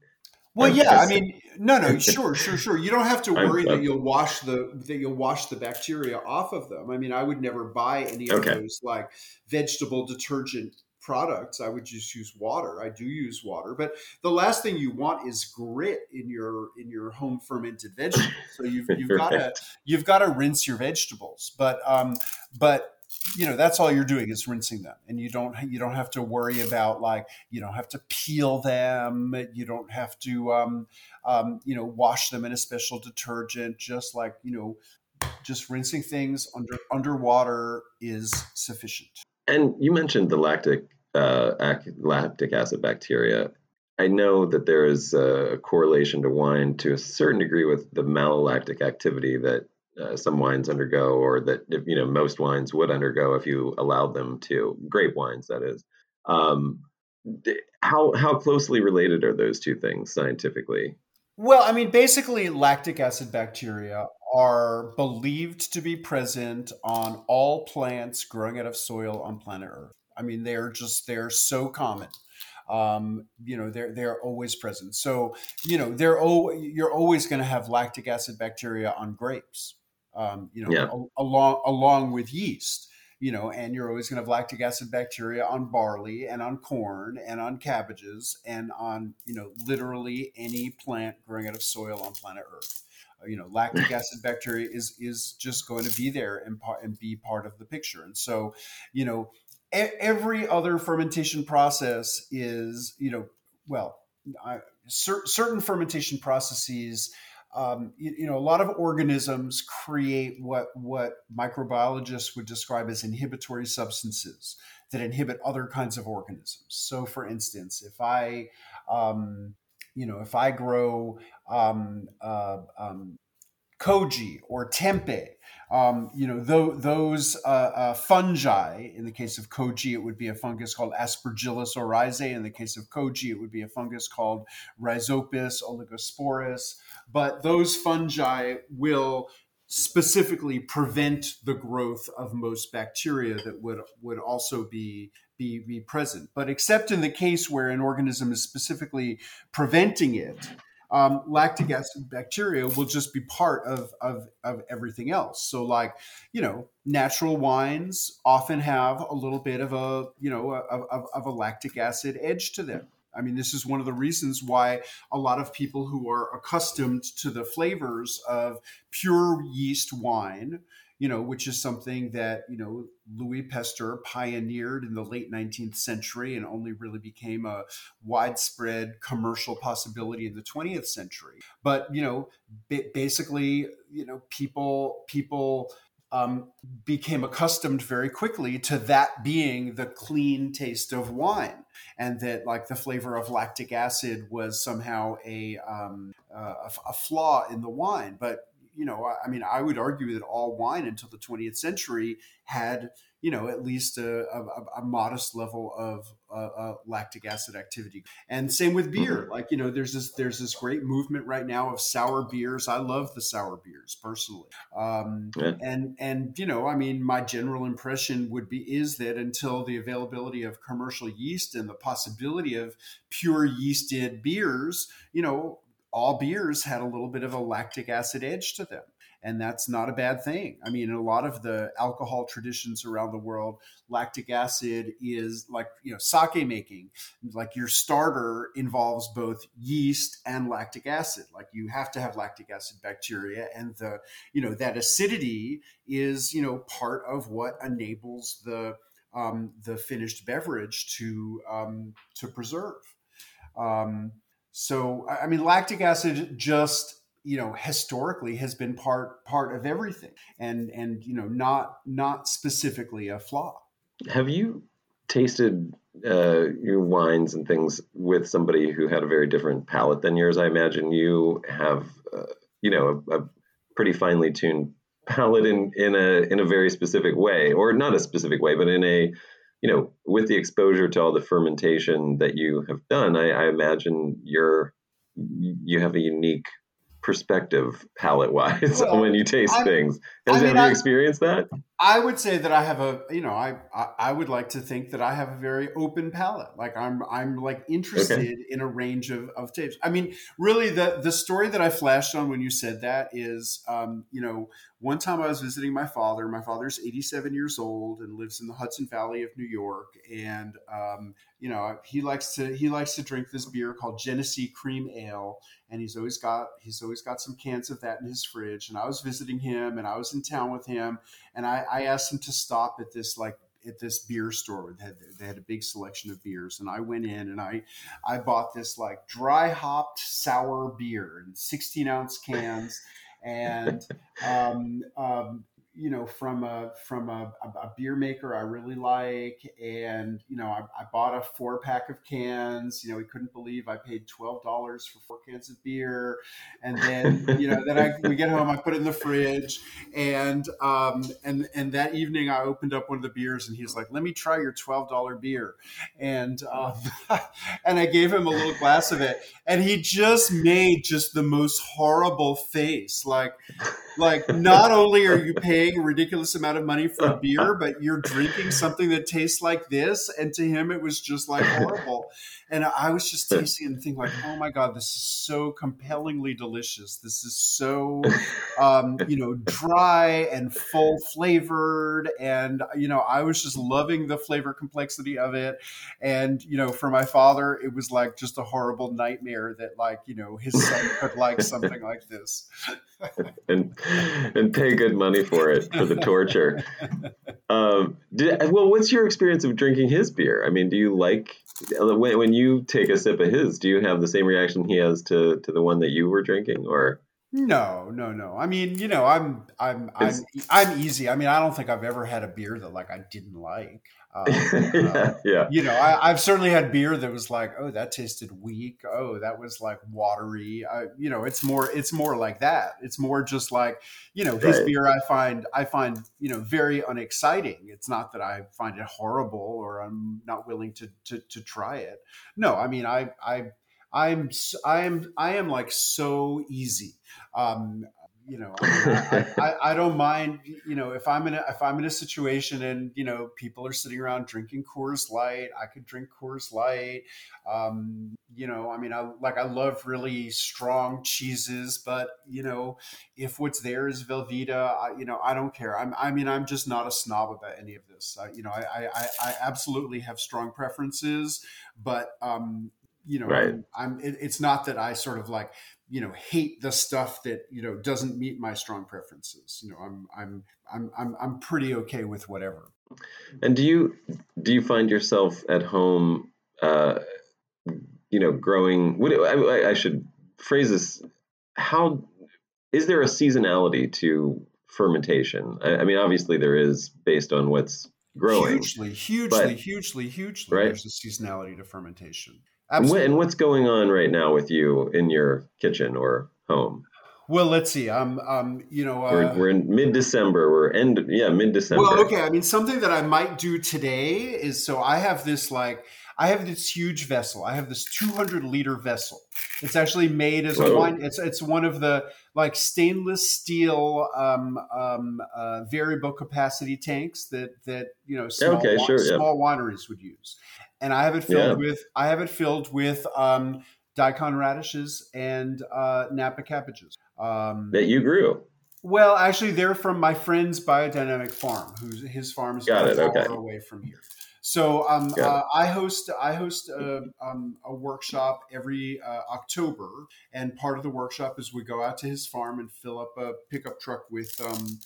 well, yeah, I mean, no, no, sure, sure, sure. You don't have to worry that you'll wash the that you'll wash the bacteria off of them. I mean, I would never buy any of okay. those like vegetable detergent products i would just use water i do use water but the last thing you want is grit in your in your home fermented vegetables so you've, you've got to you've got to rinse your vegetables but um but you know that's all you're doing is rinsing them. And you don't you don't have to worry about like you don't have to peel them. You don't have to um, um, you know wash them in a special detergent. Just like you know just rinsing things under underwater is sufficient. And you mentioned the lactic uh, ac- lactic acid bacteria. I know that there is a correlation to wine to a certain degree with the malolactic activity that uh, some wines undergo, or that you know most wines would undergo if you allowed them to. Grape wines, that is. Um, how how closely related are those two things scientifically? Well, I mean, basically, lactic acid bacteria are believed to be present on all plants growing out of soil on planet Earth. I mean, they're just they're so common. um, you know they're they're always present. So you know they're oh you're always going to have lactic acid bacteria on grapes. Um, you know, Yeah. a- along along with yeast. You know, and you're always going to have lactic acid bacteria on barley and on corn and on cabbages and on you know literally any plant growing out of soil on planet Earth. Uh, You know, lactic acid bacteria is is just going to be there and part and be part of the picture. And so, you know, every other fermentation process is you know well I, cer- certain fermentation processes um, you, you know a lot of organisms create what what microbiologists would describe as inhibitory substances that inhibit other kinds of organisms. So for instance if i um, you know if i grow um, uh, um, koji or tempeh um, you know, tho- those uh, uh, fungi, in the case of koji, it would be a fungus called Aspergillus oryzae. In the case of koji, it would be a fungus called Rhizopus oligosporus. But those fungi will specifically prevent the growth of most bacteria that would would also be be, be present. But except in the case where an organism is specifically preventing it, um, lactic acid bacteria will just be part of, of, of everything else. So, like, you know, natural wines often have a little bit of a, you know, of, of, of a lactic acid edge to them. I mean, this is one of the reasons why a lot of people who are accustomed to the flavors of pure yeast wine, you know, which is something that, you know, Louis Pasteur pioneered in the late 19th century and only really became a widespread commercial possibility in the 20th century. But, you know, basically, you know, people, people, um, became accustomed very quickly to that being the clean taste of wine, and that like the flavor of lactic acid was somehow a um, uh, a, a flaw in the wine. But you know, I, I mean, I would argue that all wine until the 20th century had you know at least a, a, a modest level of uh, uh, lactic acid activity. And same with beer. Like you know there's this there's this great movement right now of sour beers. I love the sour beers personally. Um, Yeah. and and you know i mean my general impression would be is that until the availability of commercial yeast and the possibility of pure yeasted beers you know all beers had a little bit of a lactic acid edge to them and that's not a bad thing. I mean, in a lot of the alcohol traditions around the world, lactic acid is like, you know, sake making, like your starter involves both yeast and lactic acid. Like you have to have lactic acid bacteria and the, you know, that acidity is, you know, part of what enables the um, the finished beverage to um, to preserve. Um, so, I mean, lactic acid just you know historically has been part part of everything and and you know not not specifically a flaw Have you tasted uh, your wines and things with somebody who had a very different palate than yours? I imagine you have, uh, you know, a, a pretty finely tuned palate in in a in a very specific way, or not a specific way, but in a you know, with the exposure to all the fermentation that you have done, I, I imagine you're you have a unique perspective palate wise Well, when you taste I'm- things. I Has, mean, have you I- experienced that? I would say that i have a you know I, I i would like to think that i have a very open palate. Like i'm i'm like interested in a range of of tapes. I mean really the the story that i flashed on when you said that is um you know one time i was visiting my father. My father's 87 years old and lives in the hudson valley of new york. And um you know he likes to he likes to drink this beer called genesee cream ale. And he's always got he's always got some cans of that in his fridge. And i was visiting him and i was in town with him. And I, I asked them to stop at this like at this beer store. They had, they had a big selection of beers, and I went in and I I bought this like dry hopped sour beer in sixteen ounce cans, and um, um, you know from a from a, a, beer maker I really like, and you know I, I bought a four pack of cans. You know he couldn't believe I paid twelve dollars for four cans of beer, and then you know then I we get home I put it in the fridge and um, and and that evening I opened up one of the beers and he's like, "Let me try your twelve dollar beer," and um, and I gave him a little glass of it, and he just made just the most horrible face, like like, not only are you paying a ridiculous amount of money for beer, but you're drinking something that tastes like this. And to him, it was just like horrible. And I was just tasting and thinking, like, oh my God, this is so compellingly delicious. This is so, um, you know, dry and full flavored. And, you know, I was just loving the flavor complexity of it. And, you know, for my father, it was like just a horrible nightmare that, like, you know, his son could like something like this. And and pay good money for it for the torture. Um, did, well, what's your experience of drinking his beer? I mean, do you like when, when you take a sip of his? Do you have the same reaction he has to to the one that you were drinking, or? No, no, no. I mean, you know, I'm I'm I'm I'm easy. I mean, I don't think I've ever had a beer that like I didn't like. Um, yeah, uh, yeah. You know, I, have certainly had beer that was like, oh, that tasted weak. Oh, that was like watery. I, you know, it's more, it's more like that. It's more just like, you know, his right. beer. I find, I find, you know, very unexciting. It's not that I find it horrible or I'm not willing to to, to try it. No, I mean, I, I, I'm, I am, I am like so easy. Um, you know I, I, I, don't mind you know if i'm in a if i'm in a situation and you know people are sitting around drinking coors light i could drink coors light. Um, you know i mean i like i love really strong cheeses but you know if what's there is velveeta I, you know i don't care. I'm i mean i'm just not a snob about any of this. You know I, I i absolutely have strong preferences but um you know right. i'm, I'm it, it's not that i sort of like you know hate the stuff that you know doesn't meet my strong preferences you know i'm i'm i'm i'm, I'm pretty okay with whatever and do you do you find yourself at home uh you know growing what I, I should phrase this how is there a seasonality to fermentation I, I mean obviously there is based on what's growing hugely hugely but, hugely hugely right? there's a seasonality to fermentation Absolutely. And what's going on right now with you in your kitchen or home? Well, let's see. I'm, um, um, you know, uh, we're, we're in mid December. We're end, yeah, mid December. Well, okay. I mean, something that I might do today is so I have this like I have this huge vessel. I have this 200 liter vessel. It's actually made as Whoa. a wine. It's it's one of the like stainless steel um, um, uh, variable capacity tanks that that you know small, okay, sure, small yeah. wineries would use and I have it filled yeah. with I have it filled with um, daikon radishes and uh, Napa cabbages um, that you grew. Well, actually, they're from my friend's biodynamic farm, whose his farm is Got it. Okay. away from here. So um, uh, I host I host a, um, a workshop every uh, October, and part of the workshop is we go out to his farm and fill up a pickup truck with um,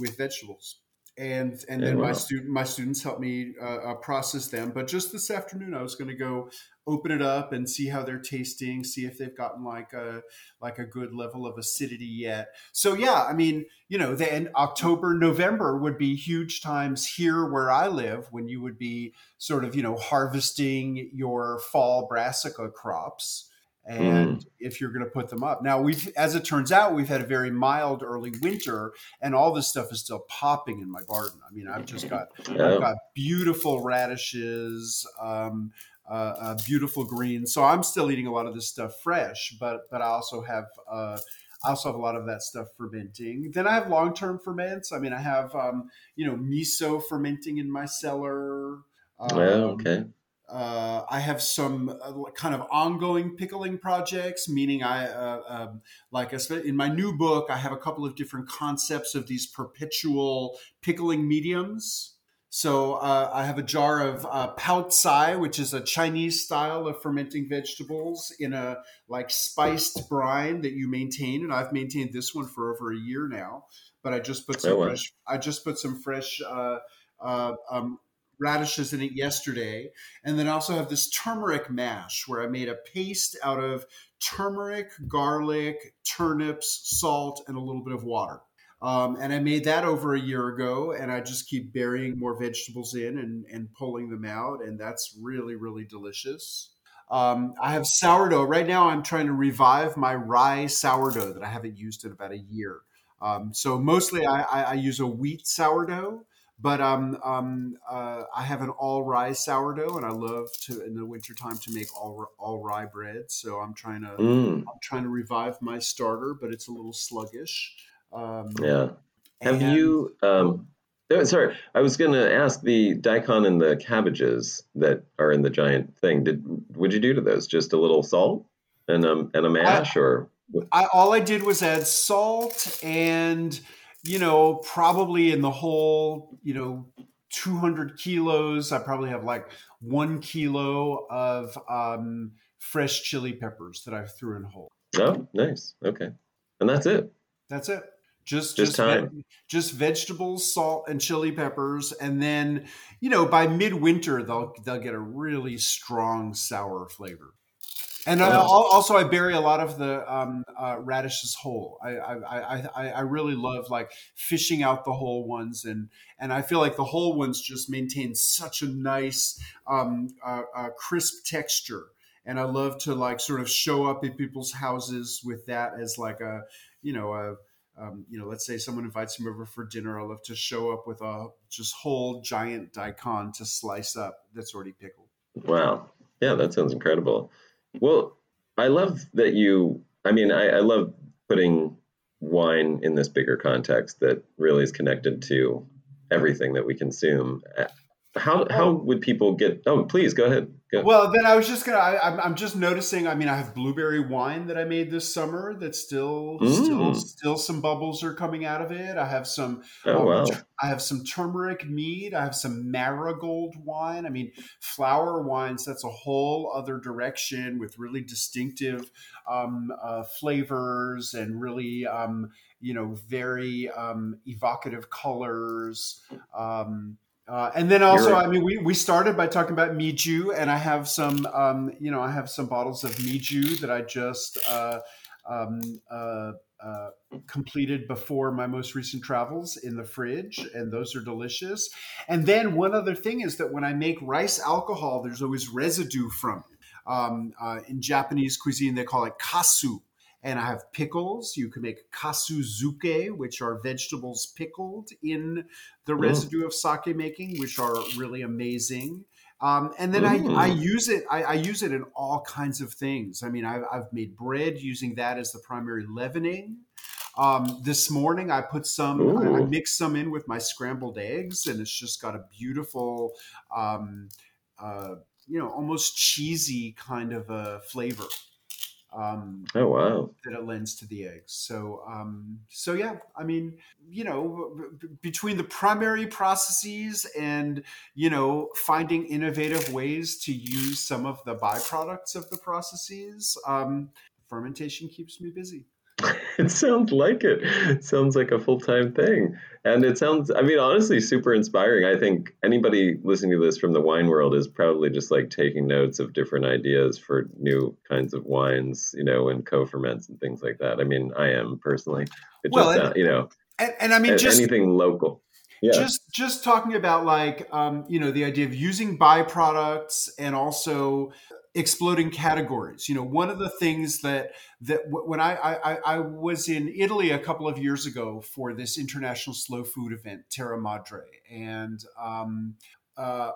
with vegetables and and then my student my students help me uh, uh, process them. But just this afternoon, I was going to go open it up and see how they're tasting, see if they've gotten like a like a good level of acidity yet. So yeah, I mean, you know, then October, November would be huge times here where I live when you would be sort of you know harvesting your fall brassica crops and mm. if you're going to put them up now we've as it turns out we've had a very mild early winter and all this stuff is still popping in my garden i mean i've just got yeah. i've got beautiful radishes um, uh, uh, beautiful greens so i'm still eating a lot of this stuff fresh but but i also have uh, I also have a lot of that stuff fermenting. Then I have long-term ferments. I mean, I have um, you know miso fermenting in my cellar. Um, well, okay. Uh, I have some uh, kind of ongoing pickling projects, meaning I, uh, um, like in my new book, I have a couple of different concepts of these perpetual pickling mediums. So uh, I have a jar of uh, pao cai, which is a Chinese style of fermenting vegetables in a like spiced brine that you maintain, and I've maintained this one for over a year now. But I just put some oh, fresh. I just put some fresh uh, uh, um, radishes in it yesterday. And then I also have this turmeric mash where I made a paste out of turmeric, garlic, turnips, salt, and a little bit of water. Um, and I made that over a year ago, and I just keep burying more vegetables in and, and pulling them out, and that's really, really delicious. Um, I have sourdough. Right now, I'm trying to revive my rye sourdough that I haven't used in about a year. Um, so mostly I, I, I, use a wheat sourdough, but um, um, uh, I have an all rye sourdough, and I love to in the wintertime to make all all rye bread. So I'm trying to mm. I'm trying to revive my starter, but it's a little sluggish. Um, Yeah. Have and- you? Um, oh, sorry, I was going to ask the daikon and the cabbages that are in the giant thing. Did would you do to those just a little salt and um and a mash or? I, all I did was add salt and, you know, probably in the whole, you know, 200 kilos, I probably have like one kilo of um, fresh chili peppers that I threw in whole. Oh, nice. Okay, and that's it. That's it. Just Just just time. ve- just vegetables, salt, and chili peppers, and then you know by midwinter they'll they'll get a really strong sour flavor. And I, also, I bury a lot of the um, uh, radishes whole. I, I, I, I- really love like fishing out the whole ones, and and I feel like the whole ones just maintain such a nice, um, uh, uh, crisp texture. And I love to like sort of show up in people's houses with that as like a, you know, a, um, you know, let's say someone invites me over for dinner. I love to show up with a just whole giant daikon to slice up that's already pickled. Wow. Yeah, that sounds incredible. Well, I love that you, I mean, I, I love putting wine in this bigger context that really is connected to everything that we consume. Uh, How, how would people get, oh, please go ahead. Go. Well, then I was just gonna. I, I'm, I'm just noticing. I mean, I have blueberry wine that I made this summer. That's still, still, Mm. still some bubbles are coming out of it. I have some. oh, um, wow. I have some turmeric mead. I have some marigold wine. I mean, flower wines. That's a whole other direction with really distinctive um, uh, flavors and really, um, you know, very um, evocative colors. Um, uh, and then also, You're- I mean, we, we started by talking about mijiu, and I have some, um, you know, I have some bottles of mijiu that I just uh, um, uh, uh, completed before my most recent travels in the fridge, and those are delicious. And then one other thing is that when I make rice alcohol, there's always residue from it. Um, uh, in Japanese cuisine, they call it kasu. And I have pickles. You can make kasuzuke, which are vegetables pickled in the Mm. residue of sake making, which are really amazing. Um, and then I, Mm. I use it. I, I use it in all kinds of things. I mean, I've, I've made bread using that as the primary leavening. Um, this morning, I put some. I, I mixed some in with my scrambled eggs, and it's just got a beautiful, um, uh, you know, almost cheesy kind of a flavor. Um, Oh, wow. that it lends to the eggs. So, um, so yeah, I mean, you know, b- between the primary processes and you know finding innovative ways to use some of the byproducts of the processes, um, fermentation keeps me busy. It sounds like it. It sounds like a full time thing. And it sounds, I mean, honestly, super inspiring. I think anybody listening to this from the wine world is probably just like taking notes of different ideas for new kinds of wines, you know, and co ferments and things like that. I mean, I am personally it well, just and, you know, And, and I mean, just anything local. Yeah. just just talking about like um, you know the idea of using byproducts and also exploding categories. You know one of the things that that when I, I I- was in italy a couple of years ago for this international slow food event terra madre and um, uh,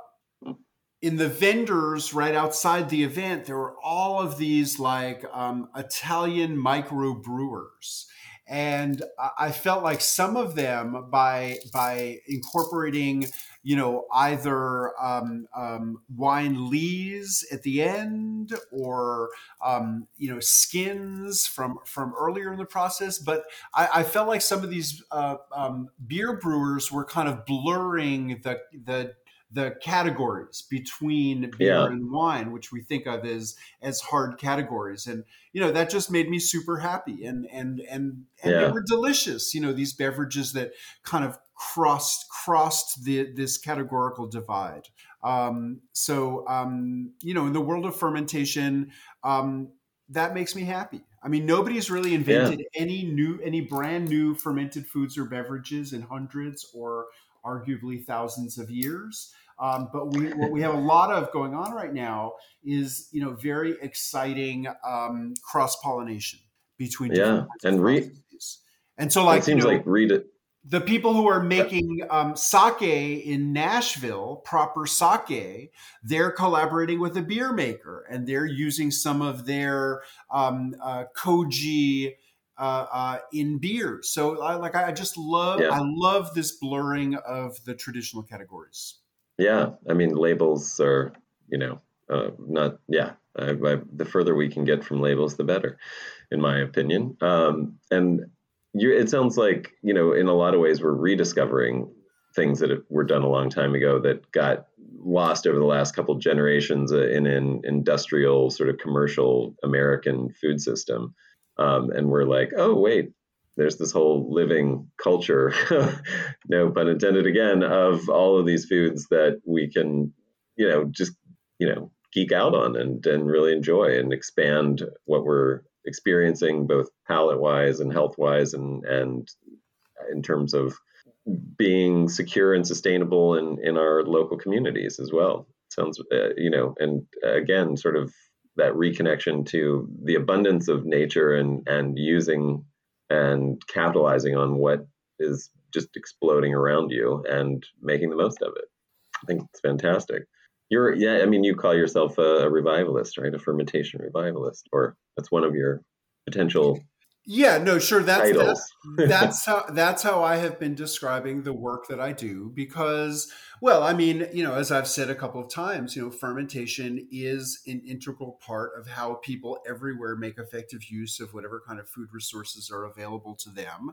in the vendors right outside the event there were all of these like um, italian micro brewers and I- felt like some of them by by incorporating you know either um, um, wine lees at the end or um, you know skins from from earlier in the process. But I, I felt like some of these uh, um, beer brewers were kind of blurring the the the categories between beer Yeah. and wine, which we think of as as hard categories, and you know that just made me super happy, and and and and they were delicious. You know these beverages that kind of crossed crossed the this categorical divide. Um, so um, you know, in the world of fermentation, um, that makes me happy. I mean, nobody's really invented any new, any brand new fermented foods or beverages in hundreds or arguably thousands of years. Um, but we, what we have a lot of going on right now is, you know, very exciting um, cross pollination between Yeah, and re- And so, like, it seems you know, like read it. the people who are making um, sake in Nashville, proper sake, they're collaborating with a beer maker and they're using some of their um, uh, koji uh, uh, in beer. So, I, like, I just love, yeah. I love this blurring of the traditional categories. Yeah, I mean, labels are, you know, uh, not. Yeah, I, I, the further we can get from labels, the better, in my opinion. Um, and you, it sounds like you know, in a lot of ways, we're rediscovering things that were done a long time ago that got lost over the last couple generations uh, in an industrial sort of commercial American food system. Um, and we're like, oh wait, there's this whole living culture, no pun intended again, of all of these foods that we can, you know, just you know geek out on and and really enjoy and expand what we're experiencing both palate wise and health wise and and in terms of being secure and sustainable in, in our local communities as well. Sounds, uh, you know, and again, sort of that reconnection to the abundance of nature and, and using and capitalizing on what is just exploding around you and making the most of it. I think it's fantastic. You're, yeah, I mean, you call yourself a, a revivalist, right? A fermentation revivalist, or that's one of your potential yeah, no, sure. That's that's, that's how that's how I have been describing the work that I do because, well, I mean, you know, as I've said a couple of times, you know, fermentation is an integral part of how people everywhere make effective use of whatever kind of food resources are available to them,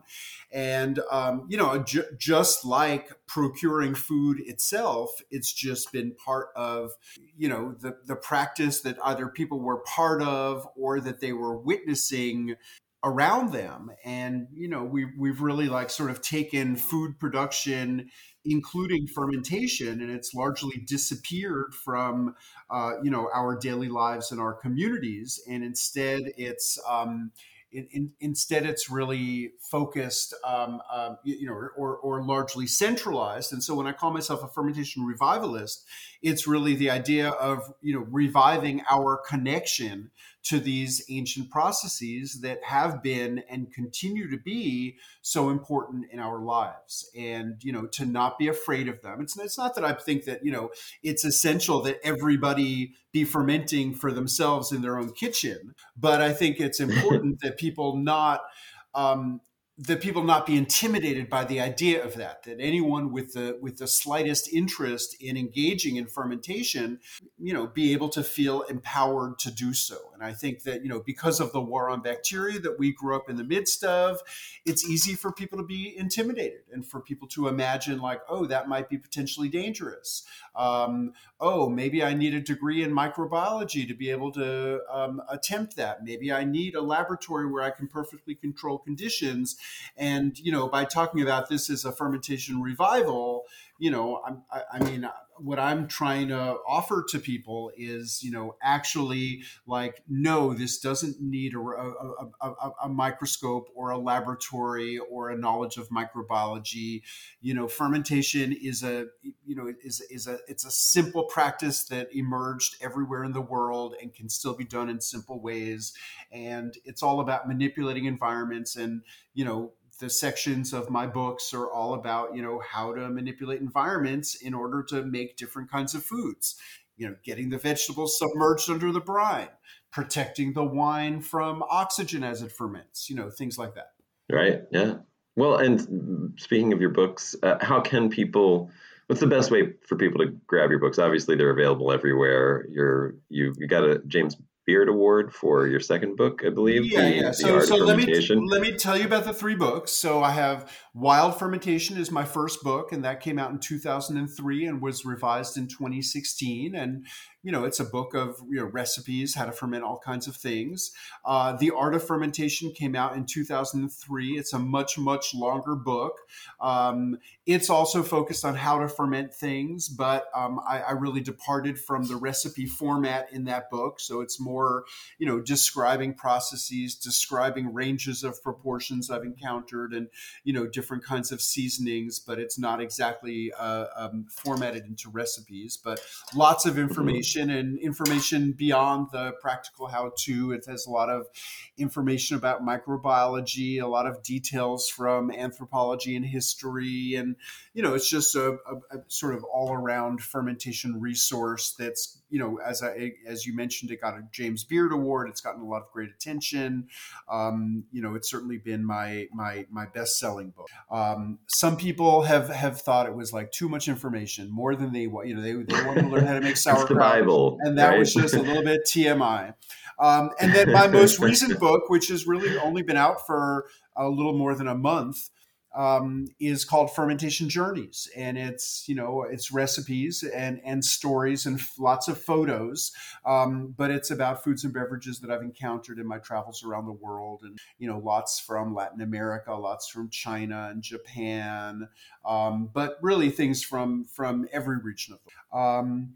and um, you know, ju- just like procuring food itself, it's just been part of you know the the practice that either people were part of or that they were witnessing around them and you know we we've really like sort of taken food production including fermentation and it's largely disappeared from uh, you know our daily lives and our communities and instead it's um, in, in, instead, it's really focused, um, uh, you, know, or, or largely centralized. And so, when I call myself a fermentation revivalist, it's really the idea of you know reviving our connection to these ancient processes that have been and continue to be so important in our lives. And you know to not be afraid of them. It's, it's not that i think that you know it's essential that everybody be fermenting for themselves in their own kitchen but i think it's important that people not um, that people not be intimidated by the idea of that that anyone with the with the slightest interest in engaging in fermentation you know be able to feel empowered to do so. And i think that you know because of the war on bacteria that we grew up in the midst of it's easy for people to be intimidated and for people to imagine like oh that might be potentially dangerous. Um, oh maybe i need a degree in microbiology to be able to um, attempt that. Maybe i need a laboratory where i can perfectly control conditions and, you know, by talking about this as a fermentation revival, you know, I, I mean, what I'm trying to offer to people is, you know, actually like, no, this doesn't need a, a, a, a, microscope or a laboratory or a knowledge of microbiology. You know, fermentation is a, you know, is is a it's a simple practice that emerged everywhere in the world and can still be done in simple ways. And it's all about manipulating environments and, you know, the sections of my books are all about you know how to manipulate environments in order to make different kinds of foods. You know getting the vegetables submerged under the brine protecting the wine from oxygen as it ferments you know things like that. Right yeah. Well and speaking of your books uh, how can people what's the best way for people to grab your books? Obviously they're available everywhere. You're you, you got a james Beard Award for your second book, I believe. Yeah, the, yeah. So, so let me let me tell you about the three books. So I have Wild Fermentation is my first book, and that came out in 2003 and was revised in 2016. And you know, it's a book of you know recipes, how to ferment all kinds of things. Uh, the Art of Fermentation came out in 2003. It's a much much longer book. Um, it's also focused on how to ferment things, but um, I, I, really departed from the recipe format in that book. So it's more you know describing processes, describing ranges of proportions I've encountered, and you know different kinds of seasonings. But it's not exactly uh, um, formatted into recipes, but lots of information information and information beyond the practical how to. It has a lot of information about microbiology, a lot of details from anthropology and history. And, you know, it's just a, a, a sort of all around fermentation resource that's you know, as I as you mentioned, it got a James Beard Award. It's gotten a lot of great attention. Um, you know, it's certainly been my my my best selling book. Um, some people have have thought it was like too much information, more than they want. You know, they they want to learn how to make sauerkraut, the Bible, and that right? was just a little bit TMI. Um, and then my most recent book, which has really only been out for a little more than a month, um, is called Fermentation Journeys, and it's you know it's recipes and and stories and f- lots of photos, um, but it's about foods and beverages that I've encountered in my travels around the world, and you know lots from Latin America, lots from China and Japan, um, but really things from from every region of the world.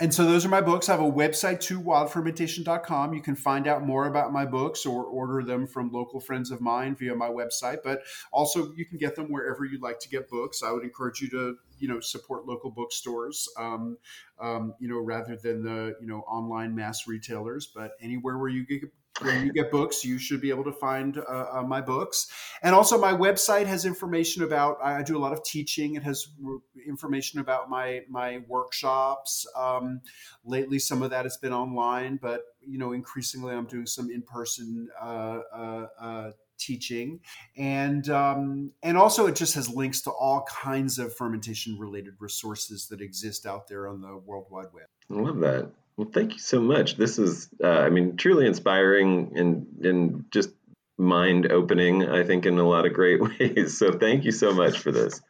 And so those are my books. I have a website too, wildfermentation.com. You can find out more about my books or order them from local friends of mine via my website. But also you can get them wherever you'd like to get books. I would encourage you to, you know, support local bookstores, um, um, you know, rather than the, you know, online mass retailers. But anywhere where you get where you get books, you should be able to find uh, uh, my books. And also, my website has information about. I do a lot of teaching. It has information about my my workshops. Um, lately, some of that has been online, but you know, increasingly, I'm doing some in person. Uh, uh, uh, teaching and um, and also it just has links to all kinds of fermentation related resources that exist out there on the world wide web i love that well, thank you so much. This is, uh, I mean, truly inspiring and and just mind opening. I think in a lot of great ways. So thank you so much for this.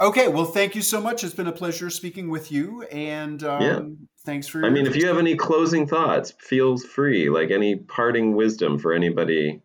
Okay, well, thank you so much. It's been a pleasure speaking with you, and um, yeah. thanks for. I mean, if you have any closing thoughts, feel free. Like any parting wisdom for anybody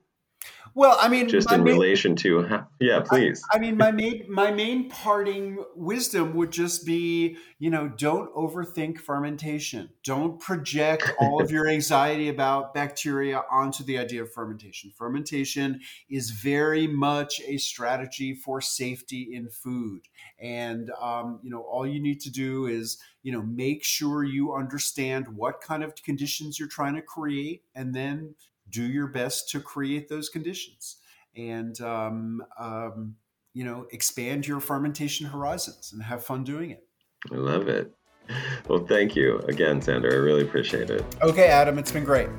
well, I mean, just in main, relation to, how, yeah, please. I, I, mean, my main my main parting wisdom would just be, you know, don't overthink fermentation. Don't project all of your anxiety about bacteria onto the idea of fermentation. Fermentation is very much a strategy for safety in food, and um, you know, all you need to do is, you know, make sure you understand what kind of conditions you're trying to create, and then do your best to create those conditions and um, um, you know expand your fermentation horizons and have fun doing it. I love it. Well thank you again Sandor. I really appreciate it. Okay adam it's been great